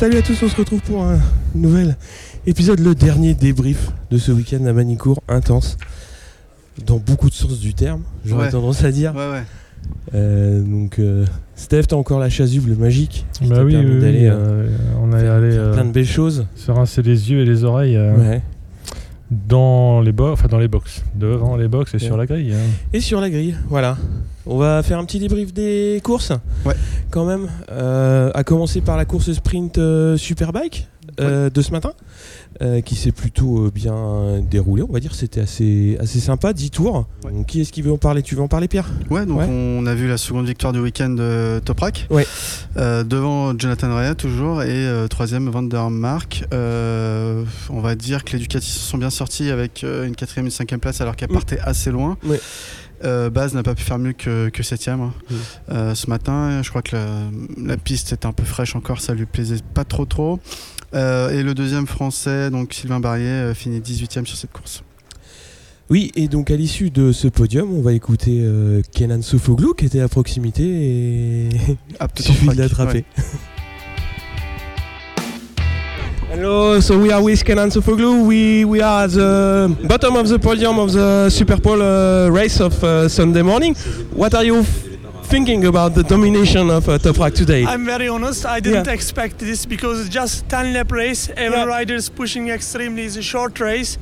Salut à tous, on se retrouve pour un nouvel épisode, le dernier débrief de ce week-end à Manicourt, intense, dans beaucoup de sens du terme, j'aurais Ouais. tendance à dire. Ouais, ouais. Euh, donc, euh, Steph, t'as encore la chasuble magique qui Bah oui, oui, euh, on faire- allé faire plein de belles choses. se rincer les yeux et les oreilles euh, Ouais. Dans les box, enfin dans les box, devant les box et Ouais. sur la grille. hein. Et sur la grille, voilà. On va faire un petit débrief des courses. Ouais. Quand même. Euh, à commencer par la course sprint euh, Superbike euh, de ce matin. euh, qui s'est plutôt euh, bien déroulée, on va dire. C'était assez, assez sympa, 10 tours. Ouais. Donc, qui est-ce qui veut en parler? Tu veux en parler, Pierre? Ouais, donc Ouais. on a vu la seconde victoire du week-end de Toprak. Ouais. Devant Jonathan Rea toujours et troisième Vandermark. Euh, on va dire que les Ducati se sont bien sortis avec une quatrième et une cinquième place alors qu'elle Mm. partait assez loin. Ouais. Euh, Baz n'a pas pu faire mieux que, que septième hein. Mm. Euh, ce matin. Je crois que la, la piste était un peu fraîche encore, ça lui plaisait pas trop trop. Euh, et le deuxième français, donc Sylvain Barrier, euh, finit 18ème sur cette course. Oui, et donc à l'issue de ce podium, on va écouter euh, Kenan Sofoglou qui était à proximité et Ah, il peut-être suffit de l'attraper. ouais. Hello, so we are with Kenan Sofoglou. We we are at the bottom of the podium of the Super Pole uh, race of uh, Sunday morning. What are you f- thinking about the domination of uh, Toprak today? I'm very honest. I didn't Yeah. expect this because it's just 10 lap race. Every Yeah. rider is pushing extremely. It's a short race.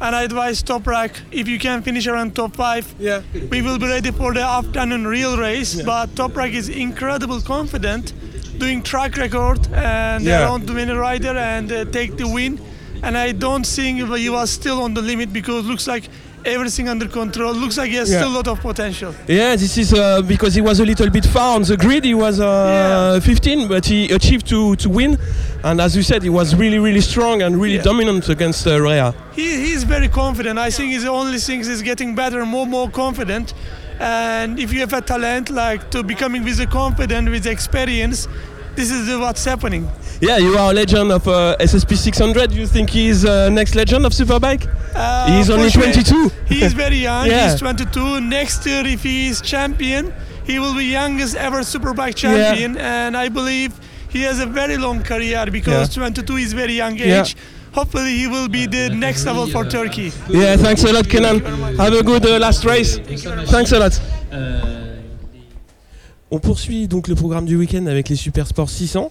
And I advise Top Rack, if you can finish around top five, yeah. we will be ready for the afternoon real race. Yeah. But Top Rack is incredible confident, doing track record and Yeah. around the winner rider and uh, take the win. And I don't think he was still on the limit because looks like everything under control. Looks like he has Yeah. still a lot of potential. Yeah, this is uh, because he was a little bit far on the grid. He was uh, 15, but he achieved to, to win. And as you said, he was really, really strong and really Yeah. dominant against uh, Rea. He, he's very confident. I think he's the only thing is getting better, more, more confident. And if you have a talent like to becoming with the confident, with the experience, this is what's happening. Yeah, you are a legend of uh, SSP 600. Do you think he's uh, next legend of Superbike? Uh, he's only sure. 22. He is very young. Yeah. He's 22. Next year, if he is champion, he will be youngest ever Superbike champion. And I believe he has a very long career because 22 is very young age. Yeah. Hopefully, he will be the next level for Turkey. Yeah, thanks a lot, Kenan. Have a good uh, last race. Thanks a lot. On poursuit donc le programme du week-end avec les Super Sports 600.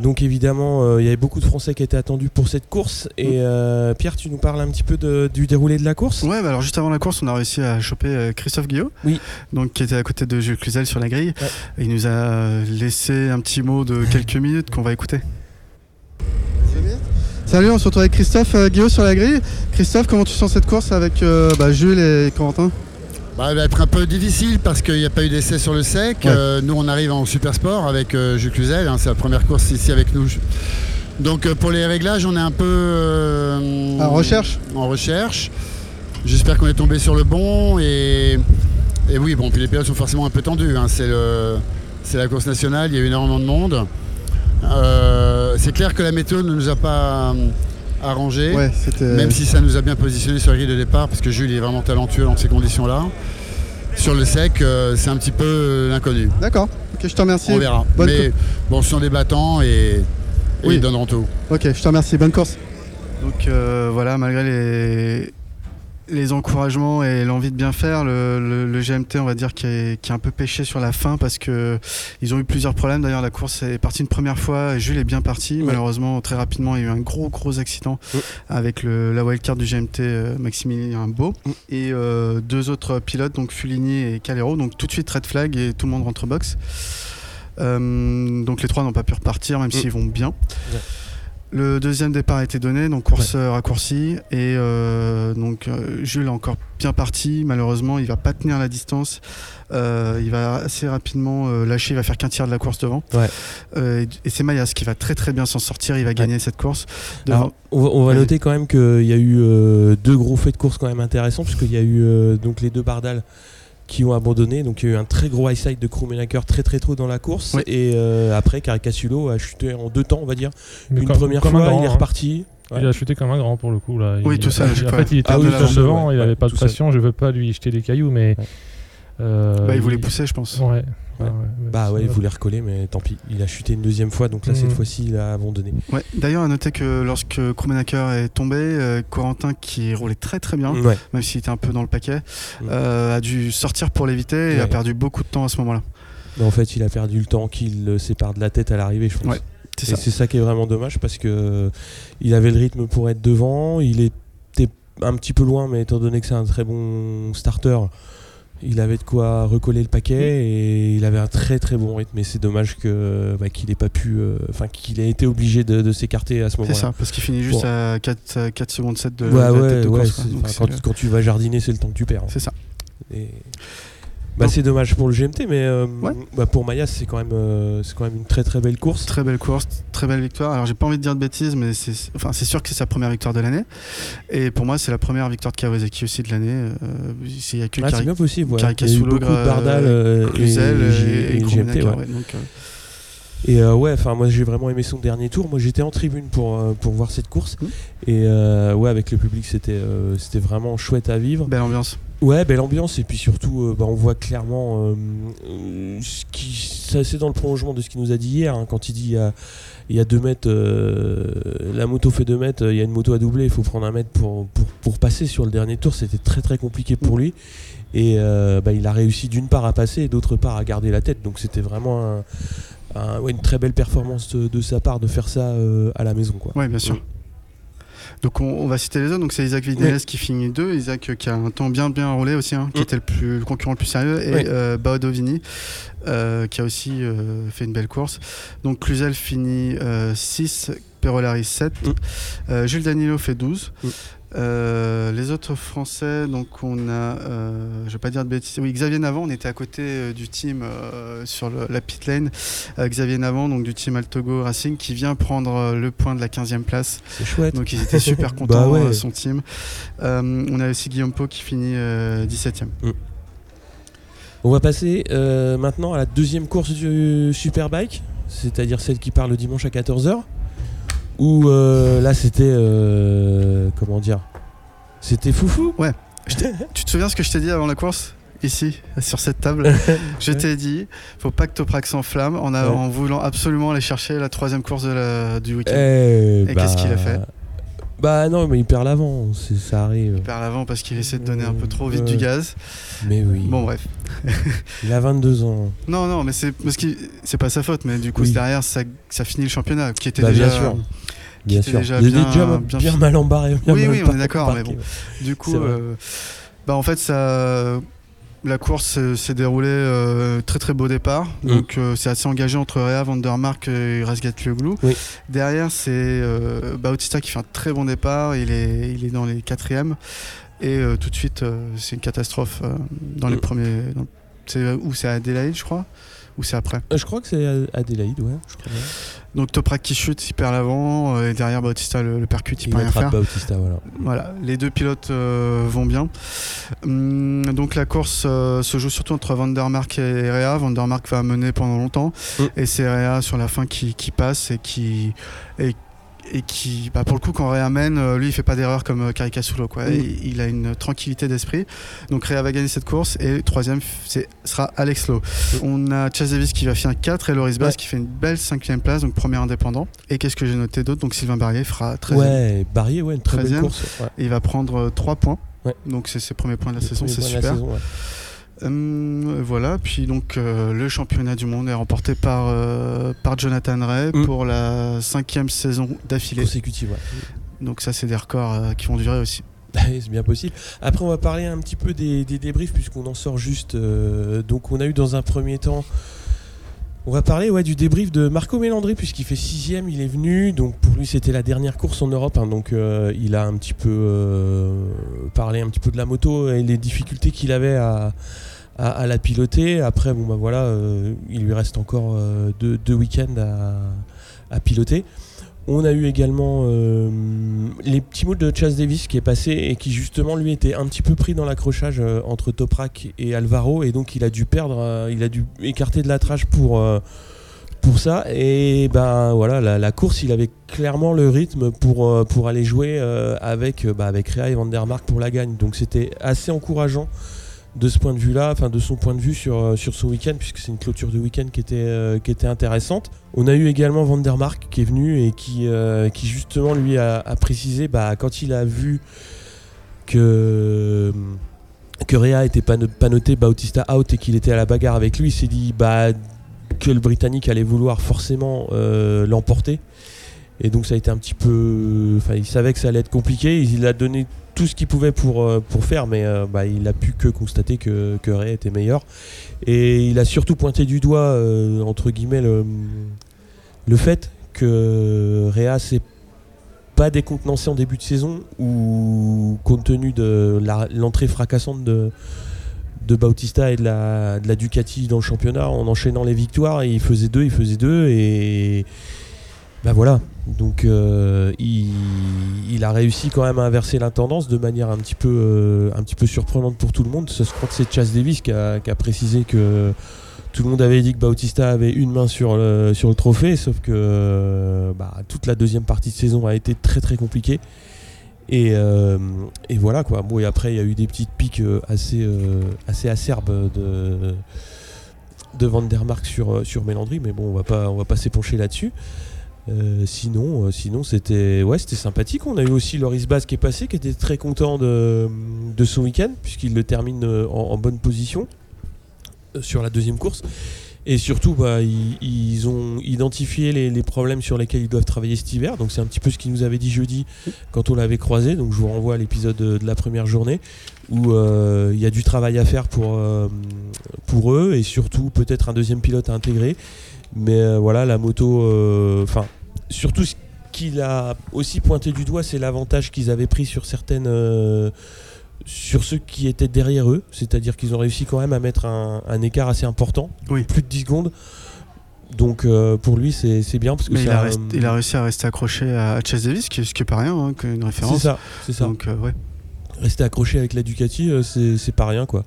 Donc évidemment, euh, il y avait beaucoup de Français qui étaient attendus pour cette course. Et euh, Pierre, tu nous parles un petit peu de- du déroulé de la course? Ouais, bah alors juste avant la course, on a réussi à choper euh, Christophe Guillot, Oui. donc qui était à côté de Jules Cluzel sur la grille. Ouais. Et il nous a laissé un petit mot de quelques minutes qu'on va écouter. Salut, on se retrouve avec Christophe euh, Guillot sur la grille. Christophe, comment tu sens cette course avec euh, bah, Jules et Corentin? Bah, elle va être un peu difficile parce qu'il n'y a pas eu d'essai sur le sec. Ouais. Euh, nous, on arrive en super sport avec euh, Jules Cluzel. hein, c'est la première course ici avec nous. Donc, euh, pour les réglages, on est un peu. euh, En recherche En recherche. J'espère qu'on est tombé sur le bon. Et, et oui, bon, puis les pilotes sont forcément un peu tendus. hein, c'est, le, c'est la course nationale, il y a eu énormément de monde. C'est clair que la météo ne nous a pas arrangé. Ouais. Même si ça nous a bien positionné sur la grille de départ, parce que Jules est vraiment talentueux dans ces conditions-là. Sur le sec, euh, c'est un petit peu euh, l'inconnu. D'accord, ok, je te remercie. On verra. Bonne Mais bon, ce sont des battants et, et Oui. ils donneront tout. Ok, je te remercie, bonne course. Donc euh, voilà, malgré les, les encouragements et l'envie de bien faire, le, le- le GMT, on va dire, qui est, qui est un peu pêché sur la fin parce que ils ont eu plusieurs problèmes. D'ailleurs, la course est partie une première fois et Jules est bien parti. Ouais. Malheureusement, très rapidement, il y a eu un gros, gros accident Ouais. avec le, la wildcard du GMT, euh, Maximilien Beau, Ouais. et euh, deux autres pilotes, donc Fulini et Calero. Donc tout de suite, red flag et tout le monde rentre box. Euh, donc les trois n'ont pas pu repartir, même s'ils vont bien. Ouais. Le deuxième départ a été donné, donc course euh, raccourcie. Et euh, donc euh, Jules est encore bien parti. Malheureusement, il va pas tenir la distance. Euh, il va assez rapidement euh, lâcher. Il va faire qu'un tiers de la course devant. Ouais. Euh, et c'est Mayas qui va très très bien s'en sortir. Il va gagner cette course. Alors, on va, on va Vas-y. noter quand même qu'il y a eu deux gros faits de course quand même intéressants, puisqu'il y a eu donc les deux Bardal qui ont abandonné. Donc il y a eu un très gros high side de Krummenacker très très tôt dans la course. Oui. Et euh, après, Caricasulo a chuté en deux temps, on va dire. Mais Une comme- première comme un fois, grand, il est hein. reparti. Ouais. Il a chuté comme un grand pour le coup. Là. Oui, il, tout il- sais En pas. fait, il était Ah oui, tout devant, ouais. il Ouais, n'avait pas de pression. Je veux pas lui jeter des cailloux, mais Ouais. Euh, Bah, il voulait pousser, je pense. Ouais. Ouais. ouais, ouais, Bah ouais, il voulait recoller, mais tant pis. Il a chuté une deuxième fois, donc là, cette Mhm. fois-ci, il a abandonné. Ouais. D'ailleurs, à noter que lorsque Krummenacker est tombé, euh, Corentin, qui roulait très très bien, Ouais. même s'il était un peu dans le paquet, Mm. euh, a dû sortir pour l'éviter et Ouais. a perdu beaucoup de temps à ce moment-là. En fait, il a perdu le temps qu'il le sépare de la tête à l'arrivée, je pense. Ouais, C'est Et ça. c'est ça qui est vraiment dommage parce que euh, il avait le rythme pour être devant, il était un petit peu loin, mais étant donné que c'est un très bon starter, il avait de quoi recoller le paquet et il avait un très très bon rythme. Et c'est dommage que bah, qu'il ait pas pu, euh, enfin qu'il ait été obligé de, de s'écarter à ce C'est moment-là. ça, parce qu'il finit juste Bon. à 4, 4 secondes 7 de, Ouais, de ouais, de ouais, course. c'est- c'est quand, tu vas jardiner, c'est le temps que tu perds. C'est ça. Et- Bah, c'est dommage pour le GMT, mais euh, Ouais. bah, pour Maya, c'est quand, même, euh, c'est quand même une très très belle course. Très belle course, très belle victoire. Alors j'ai pas envie de dire de bêtises, mais c'est enfin, c'est sûr que c'est sa première victoire de l'année. Et pour moi, c'est la première victoire de Kawasaki aussi de l'année. Euh, Il y a que Ah, c'est Kari- bien possible. Ouais. Il y a eu beaucoup de Bardal euh, Cluzel et, G- et, et et GMT. Ouais. Donc, euh, Et euh, ouais, enfin moi j'ai vraiment aimé son dernier tour. Moi j'étais en tribune pour, euh, pour voir cette course. Mhm. Et euh, ouais, avec le public c'était euh, c'était vraiment chouette à vivre. belle ambiance. Ouais, belle ambiance. Et puis surtout, euh, bah, on voit clairement euh, ce qui. C'est dans le prolongement de ce qu'il nous a dit hier. hein, quand il dit il y a, il y a deux mètres, euh, la moto fait deux mètres, il y a une moto à doubler, il faut prendre un mètre pour, pour, pour passer sur le dernier tour. C'était très très compliqué pour lui. Et euh, bah, il a réussi d'une part à passer et d'autre part à garder la tête. Donc c'était vraiment un- un- ouais, une très belle performance de, de sa part de faire ça euh, à la maison. Quoi. Oui, bien sûr. Donc on, on va citer les autres. Donc c'est Isaac Vidales qui finit 2. Isaac euh, qui a un temps bien bien roulé aussi, hein, qui Mm. était le, plus, le concurrent le plus sérieux. Et Oui. euh, Baodovini euh, qui a aussi euh, fait une belle course. Donc Cluzel finit 6, Perolari 7. Mm. Jules Danilo fait 12. Mm. Euh, les autres français, donc on a, euh, je vais pas dire de bêtises, oui Xavier Navant, on était à côté euh, du team euh, sur le- la pit lane, Xavier Navant donc du team Altogo Racing qui vient prendre le point de la 15e place C'est chouette. donc ils étaient super contents, Bah ouais. son team. On a aussi Guillaume Pau qui finit euh, 17ème. On va passer maintenant à la deuxième course du Superbike, c'est-à-dire celle qui part le dimanche à 14h. Où euh, là c'était. euh, comment dire? C'était foufou? Tu te souviens ce que je t'ai dit avant la course? Ici, sur cette table, je t'ai dit, faut pas que Toprak s'enflamme en, a- Ouais. en voulant absolument aller chercher la troisième course de la- du week-end. Et, Et qu'est-ce qu'il a fait? Bah non, mais il perd l'avant, c'est- ça arrive. Il perd l'avant parce qu'il essaie de donner un peu trop vite Ouais. du gaz. Mais oui, Bon bref. il a 22 ans. Non, non, mais c'est parce que c'est pas sa faute, mais du coup Oui. derrière ça, ça finit le championnat qui était Bah, déjà. bien sûr. Bien sûr. déjà bien- déjà bien bien, mal embarré. Oui, oui, on est d'accord, mais bon. ouais. Du coup, euh, bah en fait, ça, la course s'est déroulée euh, très très beau départ. Mm. Donc euh, c'est assez engagé entre Réa, Vandermark et Razgatlioglu. Oui. Derrière, c'est Bautista qui fait un très bon départ. Il est, il est dans les quatrièmes. Et tout de suite, c'est une catastrophe dans les Mm. premiers. dans- c'est où c'est Adélaïde, je crois Ou c'est après Je crois que c'est Adélaïde, ouais. Je crois bien. Donc Toprak qui chute, il perd l'avant. euh, et derrière, Bautista le, le percute, il, Il peut rien faire. Bautista, voilà. Voilà, les deux pilotes euh, vont bien. Hum, donc la course euh, se joue surtout entre Vandermark et Rea. Vandermark va mener pendant longtemps Mm. et c'est Rea sur la fin qui, qui passe et qui et, et qui bah, pour le coup quand Rea mène, euh, lui il fait pas d'erreur comme euh, Caricasulo quoi. Mm. Il a une tranquillité d'esprit. Donc Rea va gagner cette course et troisième c'est sera Alex Lowe. On a Chase Davis qui va finir 4 et Loris Bass Mm. Ouais. qui fait une belle cinquième place donc premier indépendant. Et qu'est-ce que j'ai noté d'autre? Donc Sylvain Barrier fera 13 Ouais, Barrier, ouais, une très belle 13e. course. Ouais. et il va prendre 3 points. Ouais. Donc c'est ses premiers points de la Le saison, premier c'est super. Hum, voilà, puis donc euh, le championnat du monde est remporté par, euh, par Jonathan Ray Mm. pour la cinquième saison d'affilée. Consécutive, ouais. Donc ça c'est des records euh, qui vont durer aussi. c'est bien possible. Après, on va parler un petit peu des, des débriefs puisqu'on en sort juste. euh, donc, on a eu dans un premier temps. On va parler ouais, du débrief de Marco Melandri puisqu'il fait sixième, il est venu. Donc pour lui, c'était la dernière course en Europe. hein, donc euh, il a un petit peu euh, parlé un petit peu de la moto et les difficultés qu'il avait à, la piloter. Après, bon bah voilà, euh, il lui reste encore deux, week-ends à piloter. On a eu également euh, les petits mots de Chas Davis qui est passé et qui justement lui était un petit peu pris dans l'accrochage euh, entre Toprak et Alvaro. Et donc il a dû perdre, euh, il a dû écarter de pour, euh, pour ça. Et ben voilà la, la course il avait clairement le rythme pour, aller jouer avec, bah, avec Rea et Vandermark pour la gagne. Donc c'était assez encourageant de ce point de vue-là, enfin de son point de vue sur, euh, sur son week-end, puisque c'est une clôture de week-end qui était, euh, qui était intéressante. On a eu également Van der Mark qui est venu et qui, euh, qui justement lui a, précisé, bah, quand il a vu que, que Réa était pas, no- pas noté Bautista out et qu'il était à la bagarre avec lui, il s'est dit bah, que le Britannique allait vouloir forcément l'emporter. Et donc ça a été un petit peu... Enfin, il savait que ça allait être compliqué. Il a donné tout ce qu'il pouvait pour, euh, pour faire, mais euh, bah, il a pu que constater que, que Ray était meilleur. Et il a surtout pointé du doigt, euh, entre guillemets, le, le fait que Réa s'est pas décontenancé en début de saison, ou compte tenu de l'entrée fracassante de, de Bautista et de la, de la Ducati dans le championnat, en enchaînant les victoires, il faisait deux, il faisait deux, et ben voilà. Donc euh, il, a réussi quand même à inverser la tendance de manière un petit peu, euh, un petit peu surprenante pour tout le monde. Ce- Je crois que c'est Chas Davis qui a, précisé que tout le monde avait dit que Bautista avait une main sur le, trophée, sauf que euh, bah, toute la deuxième partie de saison a été très très compliquée. Et, voilà quoi. Bon, et après, il y a eu des petites piques assez, acerbes de, de Van der Mark sur, sur Mélandry, mais bon, on va pas, on va pas s'épancher là-dessus. Euh, sinon, euh, sinon c'était ouais, c'était sympathique. On a eu aussi Loris Bass qui est passé, qui était très content de, de son week-end, puisqu'il le termine euh, en, bonne position sur la deuxième course. Et surtout, bah, ils, ont identifié les, problèmes sur lesquels ils doivent travailler cet hiver. Donc c'est un petit peu ce qu'ils nous avaient dit jeudi quand on l'avait croisé. Donc je vous renvoie à l'épisode de, la première journée où il y a du travail à faire pour, pour eux et surtout peut-être un deuxième pilote à intégrer. Mais voilà, la moto, enfin, surtout ce qu'il a aussi pointé du doigt, c'est l'avantage qu'ils avaient pris sur certaines. euh, sur ceux qui étaient derrière eux, c'est-à-dire qu'ils ont réussi quand même à mettre un, un écart assez important, Oui. plus de 10 secondes. Donc euh, pour lui, c'est c'est bien parce que Mais il a, rest- il a réussi à rester accroché à Chase Davis, ce qui est pas rien, hein, qu'une C'est référence. ça, c'est ça. Donc, euh, ouais. Rester accroché avec la Ducati, euh, c'est pas rien quoi.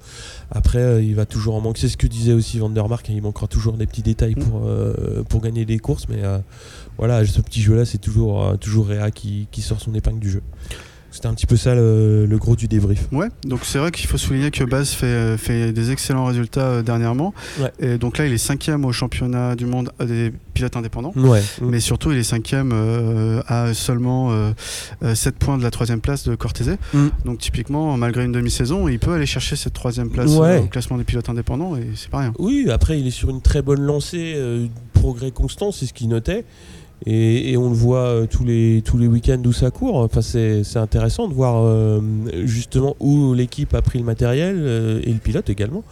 Après, il va toujours en manquer. C'est ce que disait aussi Van der Mark. hein, il manquera toujours des petits détails pour, euh, pour gagner des courses, mais voilà, ce petit jeu-là, c'est toujours, euh, toujours Réa qui, qui sort son épingle du jeu. C'était un petit peu ça le, le gros du débrief. Ouais, donc c'est vrai qu'il faut souligner que Baz fait, euh, fait des excellents résultats euh, dernièrement. Ouais. Et donc là, il est cinquième au championnat du monde des pilotes indépendants. Ouais. Mais surtout, il est cinquième euh, à seulement euh, 7 points de la troisième place de Cortese. Mm. Donc typiquement, malgré une demi-saison, il peut aller chercher cette troisième place Ouais. euh, au classement des pilotes indépendants et c'est pas rien. Oui, après, il est sur une très bonne lancée, progrès constant, c'est ce qu'il notait. Et, et on le voit euh, tous les, tous les week-ends où ça court. Enfin, c'est c'est intéressant de voir euh, justement où l'équipe a pris le matériel euh, et le pilote également.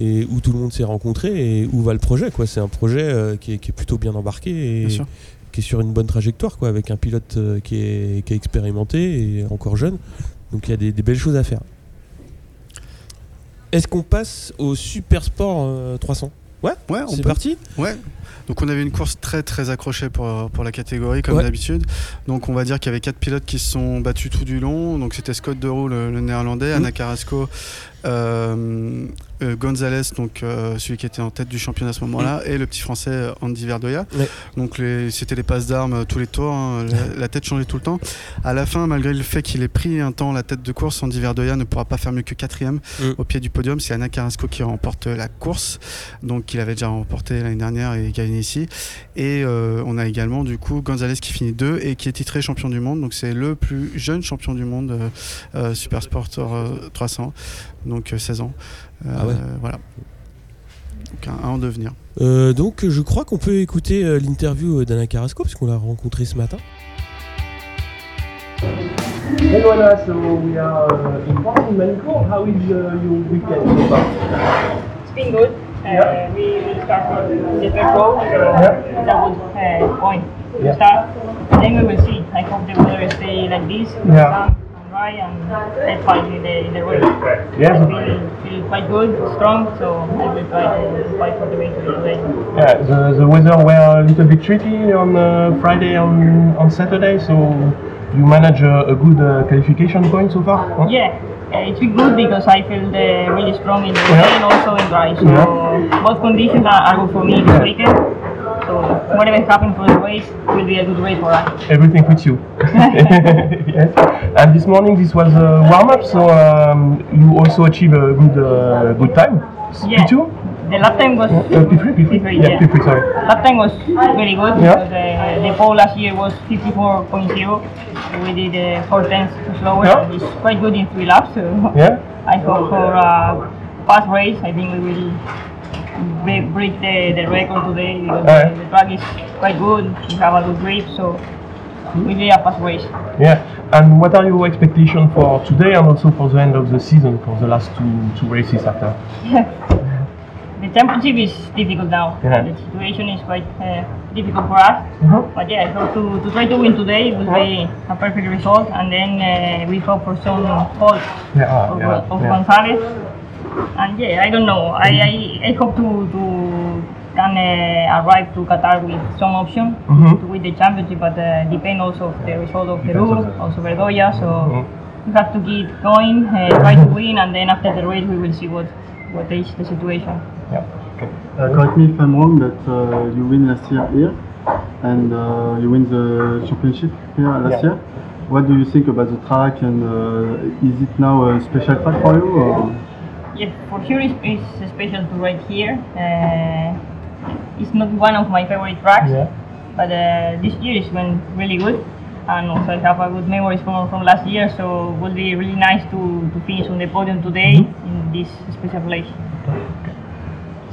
Et où tout le monde s'est rencontré et où va le projet. quoi. C'est un projet euh, qui, est, qui est plutôt bien embarqué et Bien qui est sur une bonne trajectoire, quoi, avec un pilote qui, est, qui est expérimenté et encore jeune. Donc il y a des, des belles choses à faire. Est-ce qu'on passe au Super Sport euh, 300 Ouais, Ouais, on c'est parti. Ouais. Donc on avait une course très très accrochée pour, pour la catégorie comme Ouais. d'habitude. Donc on va dire qu'il y avait quatre pilotes qui se sont battus tout du long. Donc c'était Scott Deroux le, le néerlandais, Mm. Anna Carrasco, euh, euh, Gonzalez donc euh, celui qui était en tête du championnat à ce moment-là et le petit français euh, Andy Verdoya. Ouais. Donc c'était les passes d'armes tous les tours, hein. la, la tête changeait tout le temps. À la fin malgré le fait qu'il ait pris un temps la tête de course, Andy Verdoya ne pourra pas faire mieux que quatrième Mm. au pied du podium. C'est Anna Carrasco qui remporte la course donc qu'il avait déjà remporté l'année dernière et gagné ici. Et on a également du coup Gonzalez qui finit 2 et qui est titré champion du monde. Donc c'est le plus jeune champion du monde Super Sport euh, 300, donc euh, 16 ans. Euh, Ah ouais. Voilà. Donc un, un en devenir. Euh, donc je crois qu'on peut écouter euh, l'interview d'Anna Carrasco, parce qu'on l'a rencontré ce matin. Hello Anna, so we are uh, in France in Manicourt. How is uh, your weekend so far? It's been good. Uh, we will start from the third row, so that's a good uh, point to Yeah. start. Then we will see. I hope the weather stay like this, Yeah. sun and dry, and let's fight in the in the race. Yes. I feel, feel quite good, strong, so I will try to fight for the victory today. Yeah, the, the weather were a little bit tricky on uh, Friday and on Saturday, so you manage a, a good uh, qualification point so far? huh? Yeah. Uh, it's been good because I feel uh, really strong in the Yeah. rain and also in dry. So Yeah. both conditions are, are good for me this Yeah. weekend. So whatever happens for the race will be a good race for us. Everything fits you. yes. And this morning this was a warm up, so um, you also achieve a good uh, good time. Yeah. P2? The lap time was Uh, P3, P3. P3, yeah, yeah. P3, sorry. lap time was very good Yeah. uh, the pole last year was 54.0. We did uh, four tenths slower. Yeah. It's quite good in three laps. So Yeah. I hope for a fast race. I think we will break, break the, the record today because Alright. the, track is quite good. We have a good grip, so we will a fast race. Yeah. And what are your expectations for today and also for the end of the season for the last two two races after? The championship is difficult now. Yeah. The situation is quite uh, difficult for us. Mhm. But yeah, hope to, to try to win today would be a perfect result, and then uh, we hope for some fault Yeah. ah, of, yeah. of yeah. Gonzalez. And yeah, I don't know. I, I, I hope to, to can uh, arrive to Qatar with some option Mhm. to win the championship, but uh, depend also of the result of Depends Peru, on the- also Verdoya. So Mhm. we have to keep going, uh, try to win, and then after the race we will see what what is the situation. Yeah. Okay. Uh, correct me if I'm wrong, but uh, you win last year here, and uh, you win the championship here last Yeah. year. What do you think about the track, and uh, is it now a special track for you? Or? Yeah, for sure it's, it's special to ride here. Uh, it's not one of my favorite tracks, Yeah. but uh, this year it's been really good. And also I have a good memories from, from last year, so it will be really nice to, to finish on the podium today in this special place.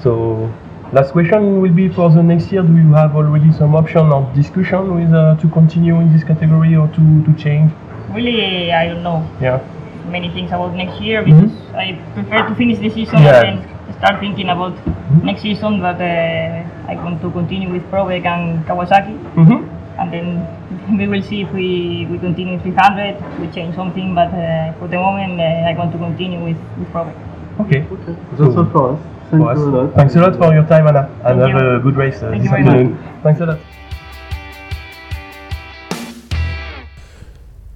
So last question will be for the next year. Do you have already some option or discussion with uh, to continue in this category or to, to change? Really, I don't know Yeah. Many things about next year because I prefer to finish the season Yeah. and then start thinking about next season. But uh, I want to continue with Probek and Kawasaki. Mm-hmm. and then we will see if we, we continue 300, we change something, but uh, for the moment uh, I want to continue with, with Probek. Okay. Okay, that's all for us. Thank For us. a lot. Thanks a lot for your time, Anna, and Thank have you. a good race uh, Thank this afternoon. Thanks a lot.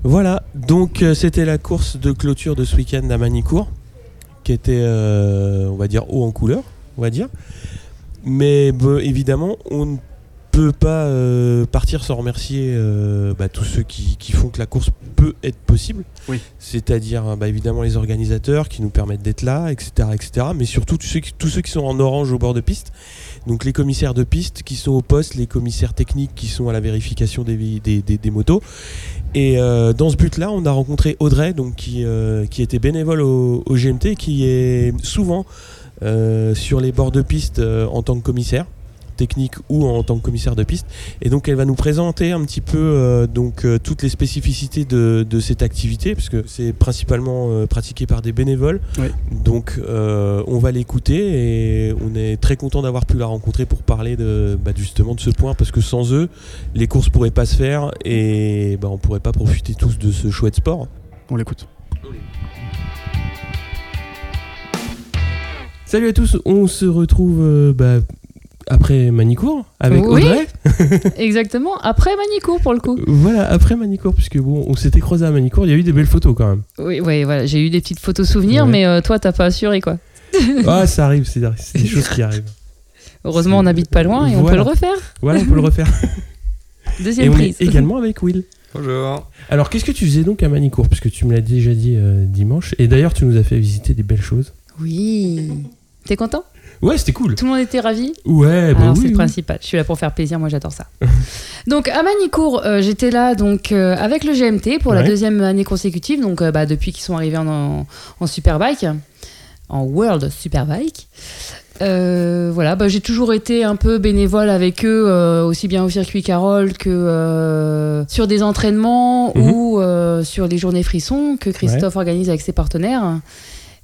Voilà, donc euh, c'était la course de clôture de ce week-end à Manicourt, qui était, euh, on va dire, haut en couleur, on va dire. Mais évidemment, on ne peut pas euh, partir sans remercier euh, bah, tous ceux qui, qui font que la course peut être possible. Oui. C'est-à-dire bah, évidemment les organisateurs qui nous permettent d'être là, etc., etc. Mais surtout tous ceux, qui, tous ceux qui sont en orange au bord de piste. Donc les commissaires de piste qui sont au poste, les commissaires techniques qui sont à la vérification des, vi- des, des- des motos. Et euh, dans ce but-là, on a rencontré Audrey, donc qui, qui était bénévole au, au GMT, qui est souvent sur les bords de piste en tant que commissaire technique ou en tant que commissaire de piste. Et donc elle va nous présenter un petit peu euh, donc euh, toutes les spécificités de, de cette activité, puisque c'est principalement euh, pratiqué par des bénévoles. Oui. Donc euh, on va l'écouter et on est très content d'avoir pu la rencontrer pour parler de bah, justement de ce point, parce que sans eux, les courses pourraient pas se faire et bah, on pourrait pas profiter tous de ce chouette sport. On l'écoute. Salut à tous, on se retrouve euh, bah, après Manicourt avec Oui. Audrey. Exactement, après Manicourt pour le coup. Voilà, après Manicourt, puisque bon, on s'était croisé à Manicourt, il y a eu des belles photos quand même. Oui, ouais, voilà, j'ai eu des petites photos souvenirs, Ouais. mais euh, toi, t'as pas assuré quoi. ah, ça arrive, c'est c'est des choses qui arrivent. Heureusement, on n'habite pas loin et on peut le refaire. Voilà, on peut le refaire. Et Deuxième on prise. est également avec Will. Bonjour. Alors, qu'est-ce que tu faisais donc à Manicourt Puisque tu me l'as déjà dit euh, dimanche. Et d'ailleurs, tu nous as fait visiter des belles choses. Oui. T'es content? Ouais, c'était cool. Tout le monde était ravi Ouais, bah Alors oui, c'est le principal. Je suis là pour faire plaisir, moi j'adore ça. donc à Manicourt, euh, j'étais là donc euh, avec le GMT pour la Ouais. deuxième année consécutive, donc euh, bah, depuis qu'ils sont arrivés en, en, en Superbike, en World Superbike. Euh, voilà, bah, j'ai toujours été un peu bénévole avec eux, euh, aussi bien au circuit Carole que euh, sur des entraînements Mhm. ou euh, sur les journées frissons que Christophe organise avec ses partenaires.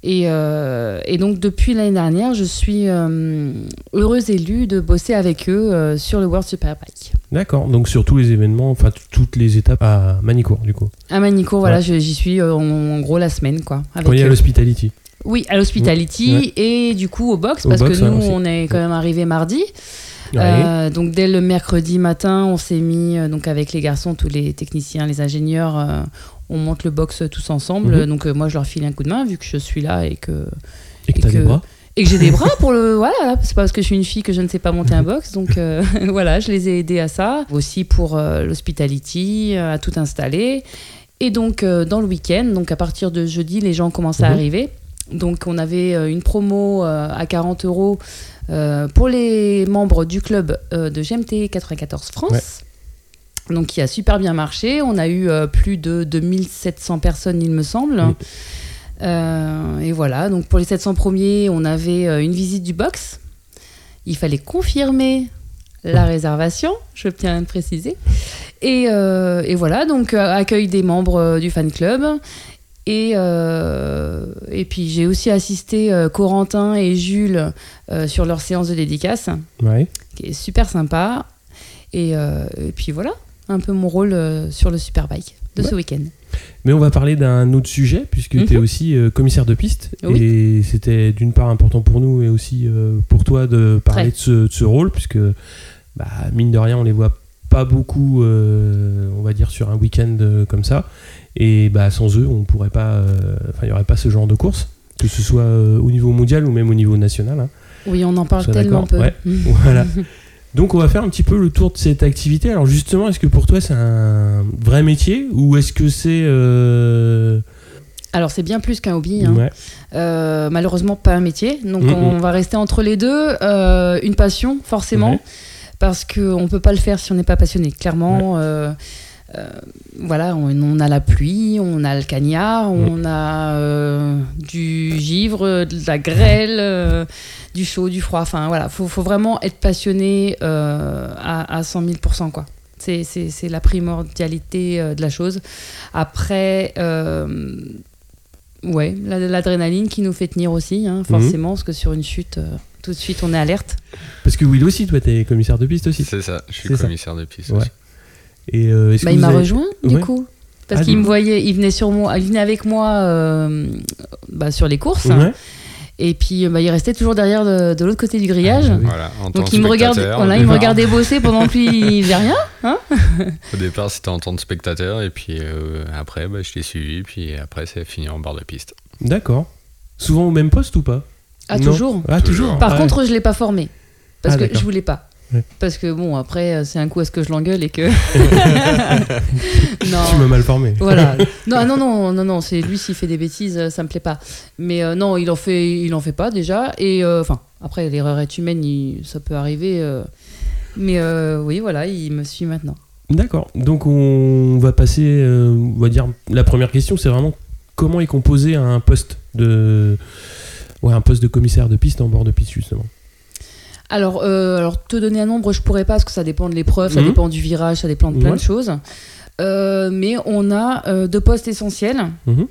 Et, euh, et donc depuis l'année dernière, je suis euh, heureuse élue de bosser avec eux euh, sur le World Superbike. D'accord, donc sur tous les événements, enfin toutes les étapes à Manicourt, du coup. À Manicourt, voilà, j'y suis euh, en, en gros la semaine, quoi. avec Quand il y a l'hospitality. Oui, à l'Hospitality Ouais. et du coup au box, Au parce box, que nous, ouais, on est quand même arrivé mardi. Euh, donc dès le mercredi matin, on s'est mis euh, donc avec les garçons, tous les techniciens, les ingénieurs, euh, on monte le box tous ensemble. Mhm. Donc euh, moi, je leur file un coup de main vu que je suis là et que et que et t'as des que- bras. Et que j'ai des bras pour le. Voilà, c'est pas parce que je suis une fille que je ne sais pas monter un box. Donc euh, voilà, je les ai aidés à ça. Aussi pour euh, l'hospitality, à tout installer. Et donc, euh, dans le week-end, donc à partir de jeudi, les gens commencent à Mhm. arriver. Donc, on avait une promo à 40 euros pour les membres du club de GMT 94 France. Donc, qui a super bien marché. On a eu euh, plus de 2700 personnes, il me semble. Euh, et voilà, donc pour les 700 premiers, on avait euh, une visite du box. Il fallait confirmer la réservation, je tiens à le préciser. Et, et voilà, donc accueil des membres du fan club. Et, et puis j'ai aussi assisté Corentin et Jules sur leur séance de dédicace, Ouais. qui est super sympa. Et, euh, et puis voilà, un peu mon rôle euh, sur le Superbike de ce week-end. Mais on va parler d'un autre sujet, puisque Mhm. tu es aussi euh, commissaire de piste. Oui. Et c'était d'une part important pour nous et aussi euh, pour toi de parler de ce, de ce rôle, puisque bah, mine de rien, on les voit pas beaucoup, euh, on va dire, sur un week-end comme ça. Et bah, sans eux, on pourrait pas. Enfin, il n'y aurait pas ce genre de course, que ce soit au niveau mondial ou même au niveau national. hein. Oui, on en parle tellement peu. ouais. Voilà. Donc on va faire un petit peu le tour de cette activité. Alors justement, est-ce que pour toi c'est un vrai métier ou est-ce que c'est euh, Alors c'est bien plus qu'un hobby. hein. ouais. Euh, malheureusement pas un métier. Donc Mhm. on va rester entre les deux. Euh, une passion forcément, Ouais. parce qu'on ne peut pas le faire si on n'est pas passionné. Clairement, voilà, on, on a la pluie, on a le cagnard, on a euh, du givre, de la grêle, euh, du chaud, du froid. Enfin voilà, faut, faut vraiment être passionné euh, à, à 100 000 quoi. C'est, c'est, c'est la primordialité euh, de la chose. Après, euh, ouais, la- l'adrénaline qui nous fait tenir aussi, hein, forcément, parce que sur une chute, euh, tout de suite, on est alerte. Parce que Will aussi, toi t'es commissaire de piste aussi. C'est ça, je suis C'est ça. commissaire de piste Ouais. aussi. Et euh, est-ce Bah, que il m'a avez- rejoint, du Ouais. coup. Parce Ah, qu'il me voyait, il venait, sur moi, il venait avec moi euh, bah, sur les courses. Ouais. Et puis, bah, il restait toujours derrière de, de l'autre côté du grillage. Ah, oui. Voilà, en tant Donc il me, spectateur. voilà, il me regardait bosser pendant que lui, il faisait rien. Hein Au départ, c'était en tant que spectateur, et puis euh, après, bah, je l'ai suivi, puis après, c'est fini en bord de piste. D'accord. Souvent au même poste ou pas? Ah, Non. toujours. Ah toujours. Par Ah, contre, je l'ai pas formé. Parce Ah, que je voulais pas. Ouais. Parce que bon, après, euh, c'est un coup à ce que je l'engueule et que. non. tu m'as mal formé. Voilà. Non, non, non, non, non, c'est lui s'il fait des bêtises, euh, ça me plaît pas. Mais euh, non, il en fait, il en fait pas déjà. Et euh, enfin, après, l'erreur est humaine, il- ça peut arriver. euh, mais euh, oui, voilà, il me suit maintenant. D'accord. Donc on va passer, euh, on va dire la première question, c'est vraiment comment est composé un poste de, ouais, un poste de commissaire de piste en bord de piste justement? Alors, euh, alors, te donner un nombre, je pourrais pas parce que ça dépend de l'épreuve, ça Mhm. dépend du virage, ça dépend de plein Ouais. de choses. Euh, mais on a euh, deux postes essentiels Mhm.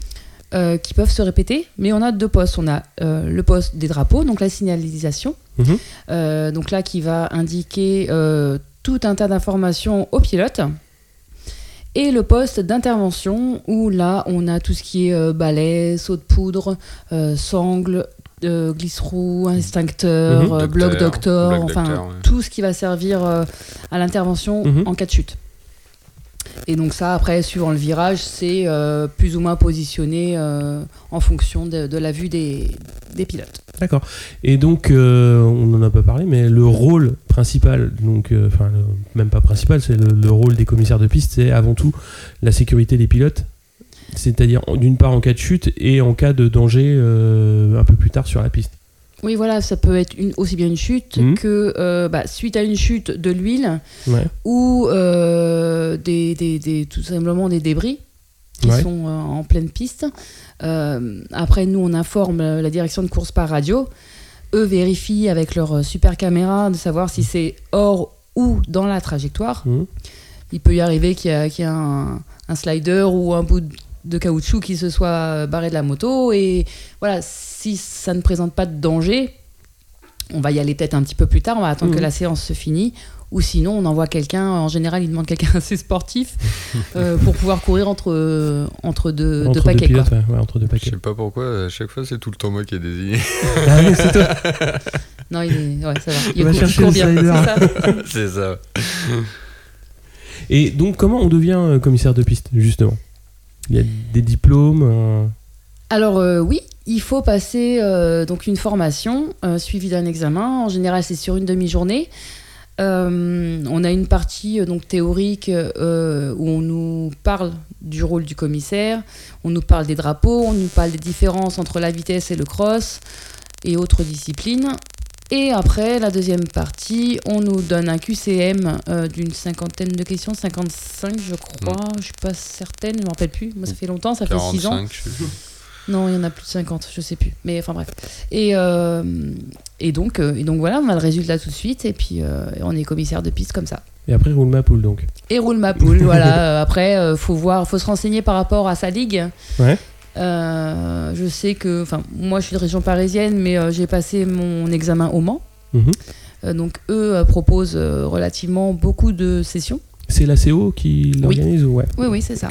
qui peuvent se répéter. Mais on a deux postes. On a le poste des drapeaux, donc la signalisation. Mhm. Donc là, qui va indiquer tout un tas d'informations aux pilotes. Et le poste d'intervention, où là, on a tout ce qui est balai, saut de poudre, sangle, euh, glisse-roue, instincteur, Mhm. bloc Docteur, bloc enfin docteur, ouais. tout ce qui va servir euh, à l'intervention Mhm. en cas de chute. Et donc ça, après, suivant le virage, c'est euh, plus ou moins positionné euh, en fonction de, de la vue des, des pilotes. D'accord. Et donc, euh, on n'en a pas parlé, mais le rôle principal, donc, euh, enfin, même pas principal, c'est le, le rôle des commissaires de piste, c'est avant tout la sécurité des pilotes. C'est-à-dire, d'une part en cas de chute et en cas de danger euh, un peu plus tard sur la piste. Oui, voilà, ça peut être une, aussi bien une chute Mhm. que euh, bah, suite à une chute de l'huile Ouais. ou euh, des, des- des- tout simplement des débris qui Ouais. sont euh, en pleine piste. Après, nous, on informe la direction de course par radio. Eux vérifient avec leur super caméra de savoir si c'est hors ou dans la trajectoire. Mhm. Il peut y arriver qu'il y a, qu'il y a un, un slider ou un bout de caoutchouc qui se soit euh, barré de la moto. Et voilà, si ça ne présente pas de danger, on va y aller peut-être un petit peu plus tard, on va attendre que la séance se finisse. Ou sinon, on envoie quelqu'un, en général, il demande quelqu'un assez sportif euh, pour pouvoir courir entre, entre deux, entre deux paquets. deux quoi. pilotes, ouais, ouais, entre deux Je sais pas pourquoi, à chaque fois, c'est tout le temps moi qui est désigné. Ah oui, c'est toi. Non, il est... ouais, ça va. Il, On va il chercher bien, c'est ça c'est ça. Et donc, comment on devient euh, commissaire de piste, justement? Il y a des diplômes euh, Alors euh, oui, il faut passer euh, donc une formation suivie d'un examen. En général, c'est sur une demi-journée. On a une partie donc théorique où on nous parle du rôle du commissaire, on nous parle des drapeaux, on nous parle des différences entre la vitesse et le cross et autres disciplines. Et après, la deuxième partie, on nous donne un QCM euh, d'une cinquantaine de questions, 55 je crois, je suis pas certaine, je me rappelle plus, moi ça fait longtemps, ça fait 6 ans. 45, je sais plus. Non, il y en a plus de 50, je sais plus. Mais enfin bref. Et, euh, et, donc, euh, et donc voilà, on a le résultat tout de suite et puis euh, on est commissaire de piste comme ça. Et après, roule ma poule donc. Et roule ma poule, voilà. Après, euh, faut voir, faut se renseigner par rapport à sa ligue. Ouais. Euh, je sais que, enfin, moi je suis de région parisienne, mais euh, j'ai passé mon examen au Mans. Mhm. Euh, donc eux proposent relativement beaucoup de sessions. C'est la CO qui l'organise ou ouais? Oui, oui, c'est ça.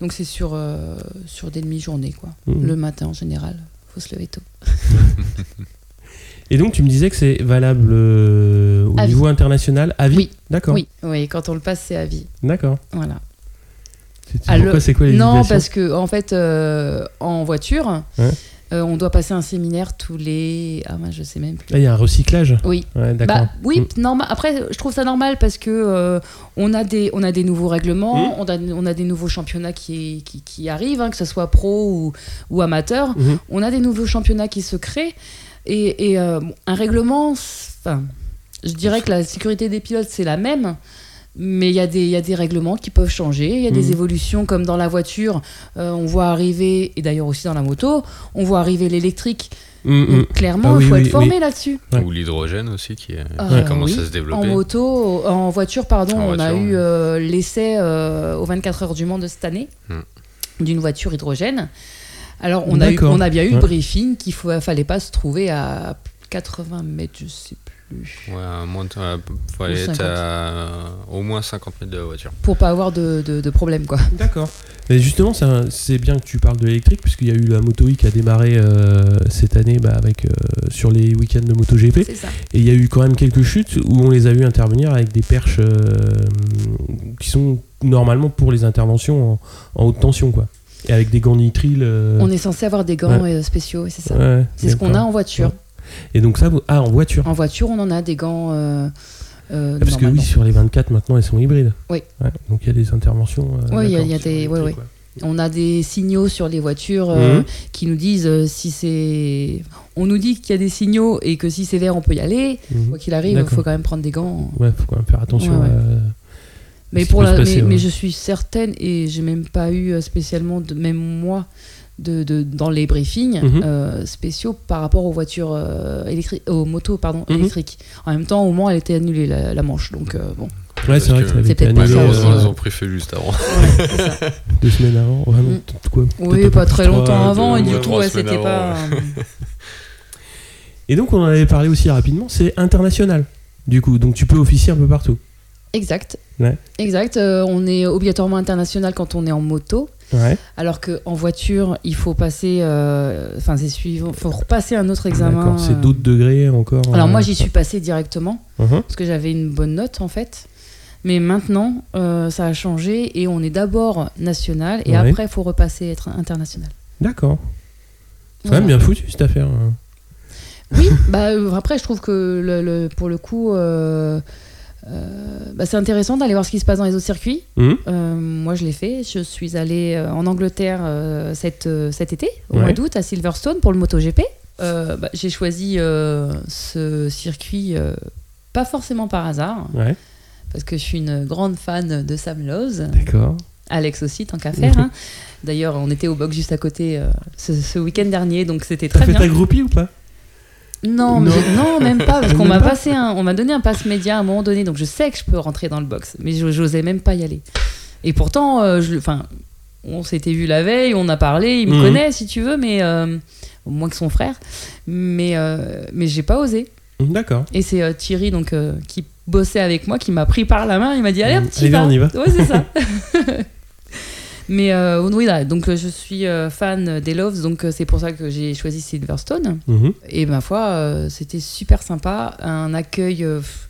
Donc c'est sur, euh, sur des demi-journées, quoi. Mhm. Le matin en général. Faut se lever tôt. Et donc tu me disais que c'est valable euh, au À vie. niveau international à vie? Oui. D'accord. Oui, oui, quand on le passe, c'est à vie. D'accord. Voilà. Ah, Pourquoi c'est quoi les Non, parce que en fait, euh, en voiture, Ouais. euh, on doit passer un séminaire tous les. Ah, moi, je sais même plus. Là, il y a un recyclage? Oui. Ouais, d'accord. Bah, oui, Mm. normal. Après, je trouve ça normal parce que euh, on a des on a des nouveaux règlements, Mm. on, a, on a des nouveaux championnats qui qui, qui arrivent, hein, que ce soit pro ou, ou amateur. Mhm. On a des nouveaux championnats qui se créent et, et, un règlement. je dirais que la sécurité des pilotes c'est la même. Mais il y, a des- il y a des règlements qui peuvent changer, il y a des Mhm. évolutions comme dans la voiture, euh, on voit arriver, et d'ailleurs aussi dans la moto, on voit arriver l'électrique. Mm, mm. Donc, Clairement, Ah il oui, faut oui, être formé oui. là-dessus. Ouais. Ou l'hydrogène aussi qui, euh, Euh, qui commence oui. à se développer. En moto, en voiture, pardon, En on a eu euh, l'essai euh, aux 24 heures du Mans de cette année Hmm. d'une voiture hydrogène. Alors, on a, eu, D'accord. on a bien eu Ouais. le briefing qu'il ne fallait pas se trouver à 80 mètres, je sais plus, Ouais, à moins de- euh, faut aller être 50. à au moins 50 mètres de la voiture. pour pas avoir de, de, de problème, quoi. D'accord. Mais justement, c'est un- c'est bien que tu parles de l'électrique, puisqu'il y a eu la Moto E qui a démarré euh, cette année bah, avec, euh, sur les week-ends de MotoGP. C'est ça. Et il y a eu quand même quelques chutes où on les a vu intervenir avec des perches euh, qui sont normalement pour les interventions en, en haute tension, quoi. Et avec des gants nitriles. euh, On est censé avoir des gants ouais. euh, spéciaux, et c'est ça. ouais, c'est ce qu'on a en voiture. Et donc ça, vous- ah, en voiture. En voiture, on en a des gants. euh, euh, Ah, Parce que oui, sur les 24 maintenant, elles sont hybrides. Oui. Ouais, donc il y a des interventions. euh, Oui, il y a- y des- ouais, ouais. On a des signaux sur les voitures Mhm. qui nous disent si c'est. On nous dit qu'il y a des signaux et que si c'est vert, on peut y aller. Mhm. Quoi qu'il arrive, il faut quand même prendre des gants. Ouais, faut quand même faire attention. À- Mais, pour la, passer, mais, je suis certaine, et j'ai même pas eu spécialement, de, même moi, de, de- dans les briefings Mhm. euh, spéciaux par rapport aux voitures euh, électriques, aux motos pardon, Mhm. électriques. En même temps, au moins, elle était annulée, la, la manche. Donc, euh, bon. Ouais, c'est vrai que peut-être pas annulé ça aussi, Malheureusement, ouais. ils ont feu juste avant. Ouais, deux semaines avant. Ouais, non, Mm. quoi, Oui, pas très trois, longtemps deux, avant, et du coup, trois ouais, semaines c'était avant, pas. Et donc on en avait parlé aussi rapidement, c'est international. Du coup, donc tu peux officier un peu partout. Exact. Ouais. Exact. euh, on est obligatoirement international quand on est en moto. Ouais. Alors qu'en voiture, il faut passer. euh, Enfin, c'est suivant. Faut repasser un autre examen. C'est euh. d'autres degrés encore. Alors, euh, moi, j'y suis passée directement. Mhm. Parce que j'avais une bonne note, en fait. Mais maintenant, euh, ça a changé et on est d'abord national et Ouais. après, il faut repasser être international. D'accord. C'est Voilà. quand même bien foutu cette affaire. Oui, bah, après, je trouve que le, le- pour le coup, euh, euh, bah, c'est intéressant d'aller voir ce qui se passe dans les autres circuits. Mhm. Euh, moi, je l'ai fait. Je suis allée euh, en Angleterre euh, cet, cet été, au Ouais. mois d'août, à Silverstone pour le MotoGP. Bah, J'ai choisi ce circuit pas forcément par hasard, Ouais, parce que je suis une grande fan de Sam Lowe. d'accord. Alex aussi, tant qu'à faire. hein. D'ailleurs, on était au box juste à côté ce, ce week-end dernier, donc c'était T'as très fait bien. ta groupie ou pas? Non, Non. même pas, parce qu'on m'a pas passé un, on m'a donné un pass média à un moment donné, donc je sais que je peux rentrer dans le box, mais j'osais même pas y aller. Et pourtant, euh, je, enfin, on s'était vu la veille, on a parlé, il me Mhm. connaît si tu veux, mais euh, moins que son frère, mais euh, mais j'ai pas osé. D'accord. Et c'est Thierry donc qui bossait avec moi, qui m'a pris par la main, il m'a dit allez, Mhm. petit Allez, on y va. Ouais, c'est ça. Mais euh, oui, là, donc euh, je suis euh, fan des Loves, donc c'est pour ça que j'ai choisi Silverstone. Mhm. Et ma foi, c'était super sympa, un accueil pff,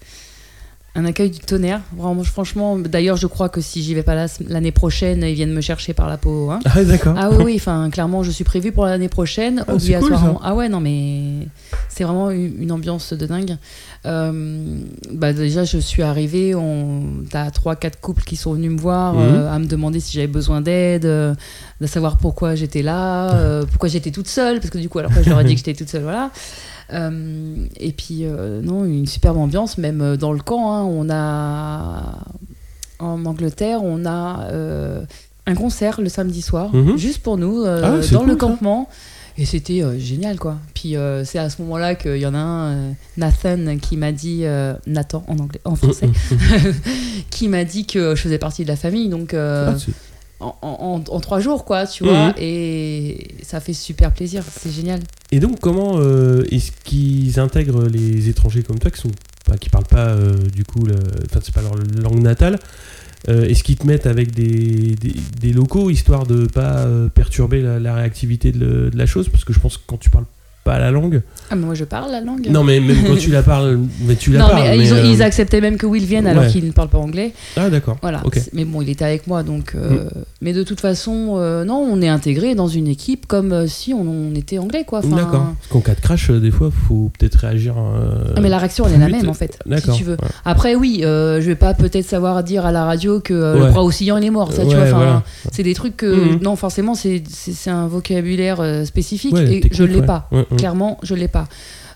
un accueil du tonnerre. Vraiment, franchement, d'ailleurs, je crois que si j'y vais pas là l'année prochaine, ils viennent me chercher par la peau. hein. Ah, d'accord. Ah oui, enfin, clairement, je suis prévue pour l'année prochaine, Ah, c'est cool, ah ouais, non, mais c'est vraiment une, ambiance de dingue. Euh, bah, déjà, je suis arrivée, on... t'as 3-4 couples qui sont venus me voir, Mhm. euh, à me demander si j'avais besoin d'aide, euh, de savoir pourquoi j'étais là, pourquoi j'étais toute seule, parce que du coup, alors après, je leur ai dit que j'étais toute seule, voilà. Euh, et puis, euh, non, une superbe ambiance, même euh, dans le camp, hein, on a. En Angleterre, on a un concert le samedi soir, Mhm. juste pour nous, euh, Ah dans cool, le ça. campement. Et c'était euh, génial, quoi. Puis euh, c'est à ce moment-là qu'il y en a un, Nathan, qui m'a dit, Nathan en anglais, en français, qui m'a dit que je faisais partie de la famille. Donc Ah, en, en- en trois jours, quoi, tu Mhm. vois. Et ça fait super plaisir, c'est génial. Et donc, comment euh, est-ce qu'ils intègrent les étrangers comme toi qui sont qui parlent pas euh, du coup, enfin c'est pas leur langue natale euh, Est-ce qu'ils te mettent avec des, des, des locaux histoire de pas perturber la, la réactivité de, le- de la chose? Parce que je pense que quand tu parles pas la langue, Ah, mais moi je parle la langue. non mais même quand tu la parles, mais tu la non, parles. mais, ils, ont- euh, ils acceptaient même que Will vienne alors ouais. qu'il ne parle pas anglais. Ah d'accord. Voilà. Ok. C'est- Mais bon, il était avec moi, donc. euh, Mais de toute façon, euh, non, on est intégré dans une équipe comme euh, si on, on était anglais, quoi. Enfin, D'accord. Parce qu'en cas de crash, euh, des fois, faut peut-être réagir. euh, Ah, mais la réaction, elle est la même en fait, si D'accord. tu veux. ouais. Après, oui, euh, je vais pas peut-être savoir dire à la radio que euh, le Ouais. bras oscillant il est mort. Ça, tu Ouais, vois, enfin, voilà. c'est des trucs que Mhm. non, forcément, c'est un vocabulaire euh, spécifique Ouais, et je l'ai ouais. pas. Ouais. Clairement, je l'ai pas.